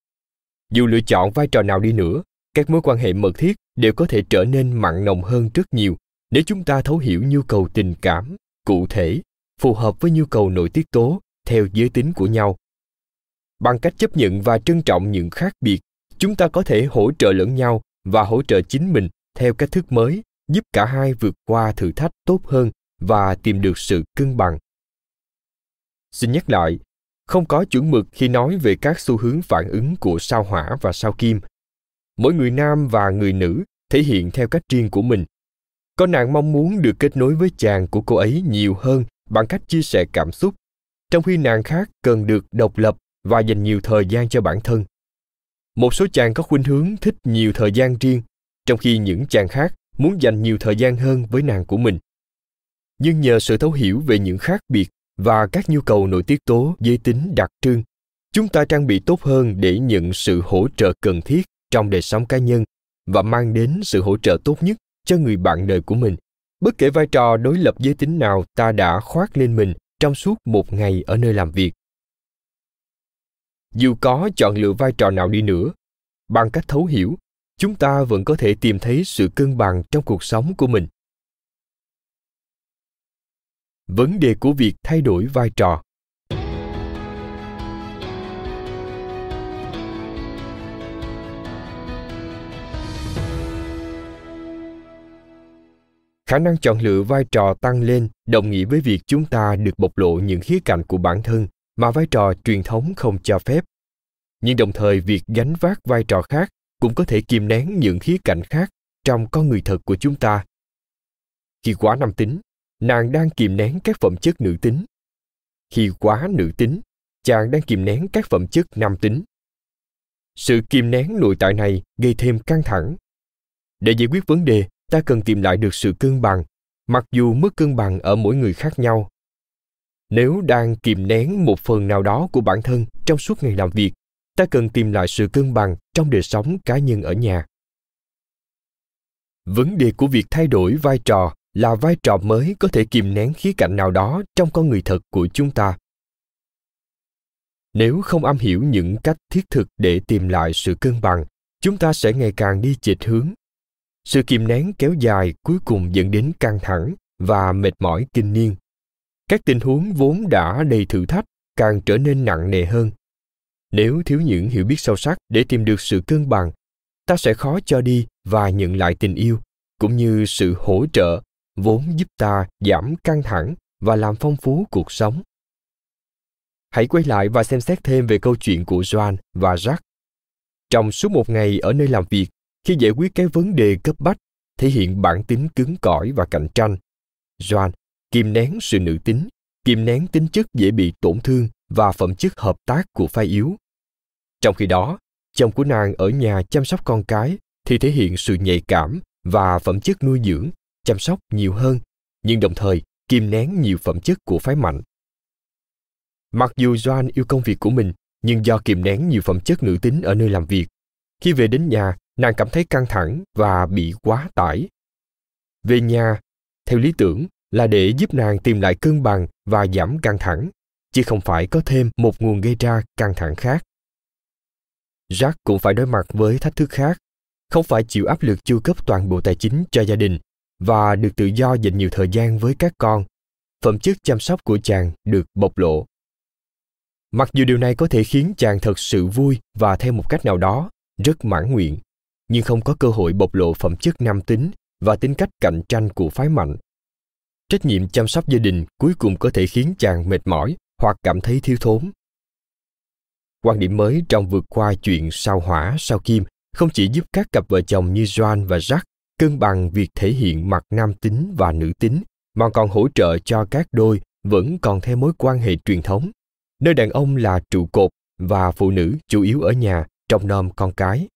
Dù lựa chọn vai trò nào đi nữa, các mối quan hệ mật thiết đều có thể trở nên mặn nồng hơn rất nhiều nếu chúng ta thấu hiểu nhu cầu tình cảm cụ thể, phù hợp với nhu cầu nội tiết tố theo giới tính của nhau bằng cách chấp nhận và trân trọng những khác biệt, chúng ta có thể hỗ trợ lẫn nhau và hỗ trợ chính mình theo cách thức mới, giúp cả hai vượt qua thử thách tốt hơn và tìm được sự cân bằng. Xin nhắc lại, không có chuẩn mực khi nói về các xu hướng phản ứng của sao hỏa và sao kim. Mỗi người nam và người nữ thể hiện theo cách riêng của mình. Có nàng mong muốn được kết nối với chàng của cô ấy nhiều hơn bằng cách chia sẻ cảm xúc. Trong khi nàng khác cần được độc lập và dành nhiều thời gian cho bản thân. Một số chàng có khuynh hướng thích nhiều thời gian riêng, trong khi những chàng khác muốn dành nhiều thời gian hơn với nàng của mình. Nhưng nhờ sự thấu hiểu về những khác biệt và các nhu cầu nội tiết tố giới tính đặc trưng, chúng ta trang bị tốt hơn để nhận sự hỗ trợ cần thiết trong đời sống cá nhân và mang đến sự hỗ trợ tốt nhất cho người bạn đời của mình. Bất kể vai trò đối lập giới tính nào, ta đã khoác lên mình trong suốt một ngày ở nơi làm việc dù có chọn lựa vai trò nào đi nữa, bằng cách thấu hiểu, chúng ta vẫn có thể tìm thấy sự cân bằng trong cuộc sống của mình. Vấn đề của việc thay đổi vai trò. Khả năng chọn lựa vai trò tăng lên đồng nghĩa với việc chúng ta được bộc lộ những khía cạnh của bản thân mà vai trò truyền thống không cho phép. Nhưng đồng thời việc gánh vác vai trò khác cũng có thể kìm nén những khía cạnh khác trong con người thật của chúng ta. Khi quá nam tính, nàng đang kìm nén các phẩm chất nữ tính. Khi quá nữ tính, chàng đang kìm nén các phẩm chất nam tính. Sự kìm nén nội tại này gây thêm căng thẳng. Để giải quyết vấn đề, ta cần tìm lại được sự cân bằng, mặc dù mức cân bằng ở mỗi người khác nhau nếu đang kìm nén một phần nào đó của bản thân trong suốt ngày làm việc, ta cần tìm lại sự cân bằng trong đời sống cá nhân ở nhà. Vấn đề của việc thay đổi vai trò là vai trò mới có thể kìm nén khía cạnh nào đó trong con người thật của chúng ta. Nếu không am hiểu những cách thiết thực để tìm lại sự cân bằng, chúng ta sẽ ngày càng đi chệch hướng. Sự kìm nén kéo dài cuối cùng dẫn đến căng thẳng và mệt mỏi kinh niên các tình huống vốn đã đầy thử thách càng trở nên nặng nề hơn. Nếu thiếu những hiểu biết sâu sắc để tìm được sự cân bằng, ta sẽ khó cho đi và nhận lại tình yêu, cũng như sự hỗ trợ vốn giúp ta giảm căng thẳng và làm phong phú cuộc sống. Hãy quay lại và xem xét thêm về câu chuyện của joan và jack. Trong suốt một ngày ở nơi làm việc, khi giải quyết cái vấn đề cấp bách, thể hiện bản tính cứng cỏi và cạnh tranh. Joan kìm nén sự nữ tính, kìm nén tính chất dễ bị tổn thương và phẩm chất hợp tác của phái yếu. Trong khi đó, chồng của nàng ở nhà chăm sóc con cái thì thể hiện sự nhạy cảm và phẩm chất nuôi dưỡng, chăm sóc nhiều hơn, nhưng đồng thời kìm nén nhiều phẩm chất của phái mạnh. Mặc dù joan yêu công việc của mình, nhưng do kìm nén nhiều phẩm chất nữ tính ở nơi làm việc, khi về đến nhà, nàng cảm thấy căng thẳng và bị quá tải. Về nhà, theo lý tưởng là để giúp nàng tìm lại cân bằng và giảm căng thẳng chứ không phải có thêm một nguồn gây ra căng thẳng khác Jack cũng phải đối mặt với thách thức khác, không phải chịu áp lực chu cấp toàn bộ tài chính cho gia đình và được tự do dành nhiều thời gian với các con. Phẩm chất chăm sóc của chàng được bộc lộ. Mặc dù điều này có thể khiến chàng thật sự vui và theo một cách nào đó rất mãn nguyện, nhưng không có cơ hội bộc lộ phẩm chất nam tính và tính cách cạnh tranh của phái mạnh. Trách nhiệm chăm sóc gia đình cuối cùng có thể khiến chàng mệt mỏi hoặc cảm thấy thiếu thốn Quan điểm mới trong vượt qua chuyện sao hỏa, sao kim không chỉ giúp các cặp vợ chồng như Joan và Jack cân bằng việc thể hiện mặt nam tính và nữ tính, mà còn hỗ trợ cho các đôi vẫn còn theo mối quan hệ truyền thống, nơi đàn ông là trụ cột và phụ nữ chủ yếu ở nhà trong nom con cái.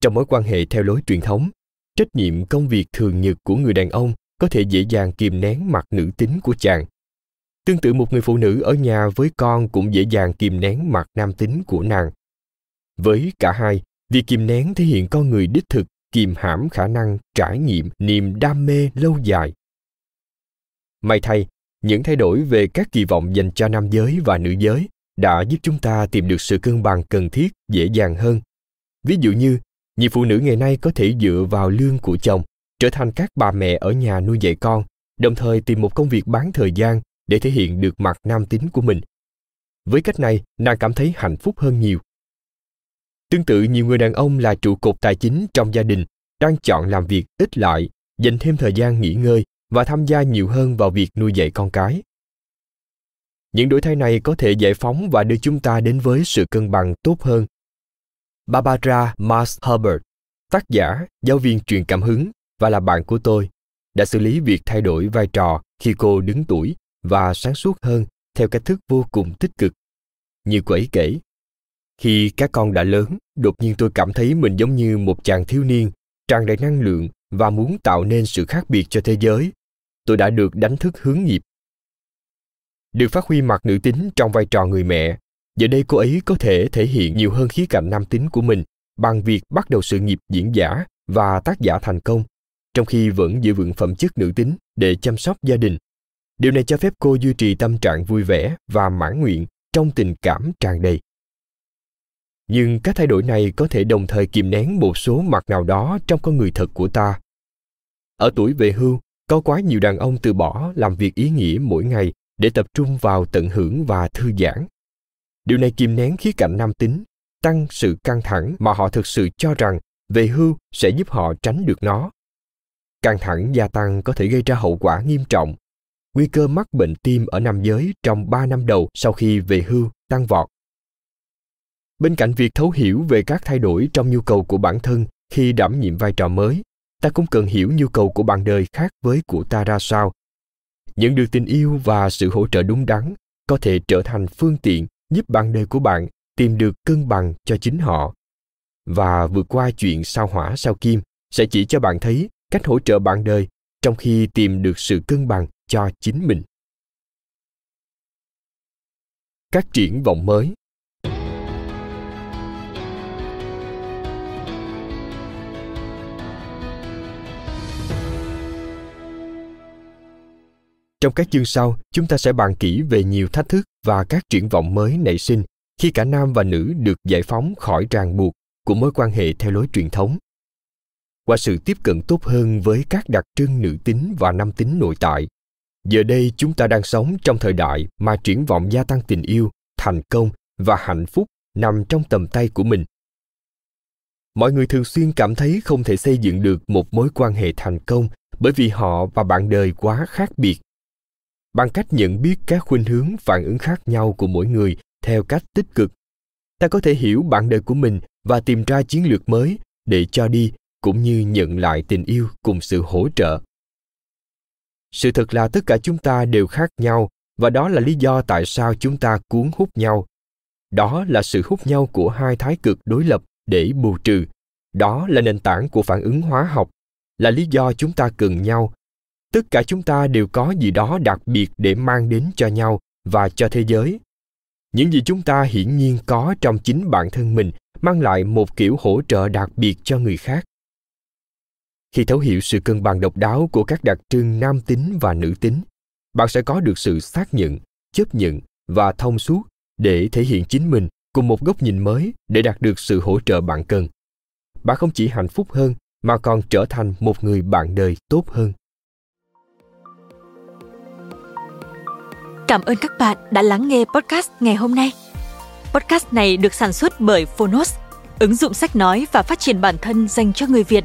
Trong mối quan hệ theo lối truyền thống, trách nhiệm công việc thường nhật của người đàn ông có thể dễ dàng kìm nén mặt nữ tính của chàng Tương tự một người phụ nữ ở nhà với con cũng dễ dàng kìm nén mặt nam tính của nàng. Với cả hai, việc kìm nén thể hiện con người đích thực kìm hãm khả năng trải nghiệm niềm đam mê lâu dài. May thay, những thay đổi về các kỳ vọng dành cho nam giới và nữ giới đã giúp chúng ta tìm được sự cân bằng cần thiết dễ dàng hơn. Ví dụ như, nhiều phụ nữ ngày nay có thể dựa vào lương của chồng, trở thành các bà mẹ ở nhà nuôi dạy con, đồng thời tìm một công việc bán thời gian để thể hiện được mặt nam tính của mình. Với cách này, nàng cảm thấy hạnh phúc hơn nhiều. Tương tự nhiều người đàn ông là trụ cột tài chính trong gia đình đang chọn làm việc ít lại, dành thêm thời gian nghỉ ngơi và tham gia nhiều hơn vào việc nuôi dạy con cái. Những đổi thay này có thể giải phóng và đưa chúng ta đến với sự cân bằng tốt hơn. Barbara Mars Herbert, tác giả, giáo viên truyền cảm hứng và là bạn của tôi, đã xử lý việc thay đổi vai trò khi cô đứng tuổi và sáng suốt hơn theo cách thức vô cùng tích cực. Như cô ấy kể, khi các con đã lớn, đột nhiên tôi cảm thấy mình giống như một chàng thiếu niên, tràn đầy năng lượng và muốn tạo nên sự khác biệt cho thế giới. Tôi đã được đánh thức hướng nghiệp. Được phát huy mặt nữ tính trong vai trò người mẹ, giờ đây cô ấy có thể thể hiện nhiều hơn khía cạnh nam tính của mình bằng việc bắt đầu sự nghiệp diễn giả và tác giả thành công, trong khi vẫn giữ vững phẩm chất nữ tính để chăm sóc gia đình. Điều này cho phép cô duy trì tâm trạng vui vẻ và mãn nguyện trong tình cảm tràn đầy. Nhưng các thay đổi này có thể đồng thời kìm nén một số mặt nào đó trong con người thật của ta. Ở tuổi về hưu, có quá nhiều đàn ông từ bỏ làm việc ý nghĩa mỗi ngày để tập trung vào tận hưởng và thư giãn. Điều này kìm nén khía cạnh nam tính, tăng sự căng thẳng mà họ thực sự cho rằng về hưu sẽ giúp họ tránh được nó căng thẳng gia tăng có thể gây ra hậu quả nghiêm trọng. Nguy cơ mắc bệnh tim ở nam giới trong 3 năm đầu sau khi về hưu, tăng vọt. Bên cạnh việc thấu hiểu về các thay đổi trong nhu cầu của bản thân khi đảm nhiệm vai trò mới, ta cũng cần hiểu nhu cầu của bạn đời khác với của ta ra sao. Nhận được tình yêu và sự hỗ trợ đúng đắn có thể trở thành phương tiện giúp bạn đời của bạn tìm được cân bằng cho chính họ. Và vượt qua chuyện sao hỏa sao kim sẽ chỉ cho bạn thấy cách hỗ trợ bạn đời trong khi tìm được sự cân bằng cho chính mình các triển vọng mới Trong các chương sau, chúng ta sẽ bàn kỹ về nhiều thách thức và các triển vọng mới nảy sinh khi cả nam và nữ được giải phóng khỏi ràng buộc của mối quan hệ theo lối truyền thống. Qua sự tiếp cận tốt hơn với các đặc trưng nữ tính và nam tính nội tại, giờ đây chúng ta đang sống trong thời đại mà triển vọng gia tăng tình yêu, thành công và hạnh phúc nằm trong tầm tay của mình. Mọi người thường xuyên cảm thấy không thể xây dựng được một mối quan hệ thành công bởi vì họ và bạn đời quá khác biệt bằng cách nhận biết các khuynh hướng phản ứng khác nhau của mỗi người theo cách tích cực ta có thể hiểu bạn đời của mình và tìm ra chiến lược mới để cho đi cũng như nhận lại tình yêu cùng sự hỗ trợ. Sự thật là tất cả chúng ta đều khác nhau, và đó là lý do tại sao chúng ta cuốn hút nhau. Đó là sự hút nhau của hai thái cực đối lập để bù trừ. Đó là nền tảng của phản ứng hóa học, là lý do chúng ta cần nhau. Tất cả chúng ta đều có gì đó đặc biệt để mang đến cho nhau và cho thế giới. Những gì chúng ta hiển nhiên có trong chính bản thân mình, mang lại một kiểu hỗ trợ đặc biệt cho người khác khi thấu hiểu sự cân bằng độc đáo của các đặc trưng nam tính và nữ tính bạn sẽ có được sự xác nhận chấp nhận và thông suốt để thể hiện chính mình cùng một góc nhìn mới để đạt được sự hỗ trợ bạn cần bạn không chỉ hạnh phúc hơn mà còn trở thành một người bạn đời tốt hơn Cảm ơn các bạn đã lắng nghe podcast ngày hôm nay. Podcast này được sản xuất bởi Phonos, ứng dụng sách nói và phát triển bản thân dành cho người Việt.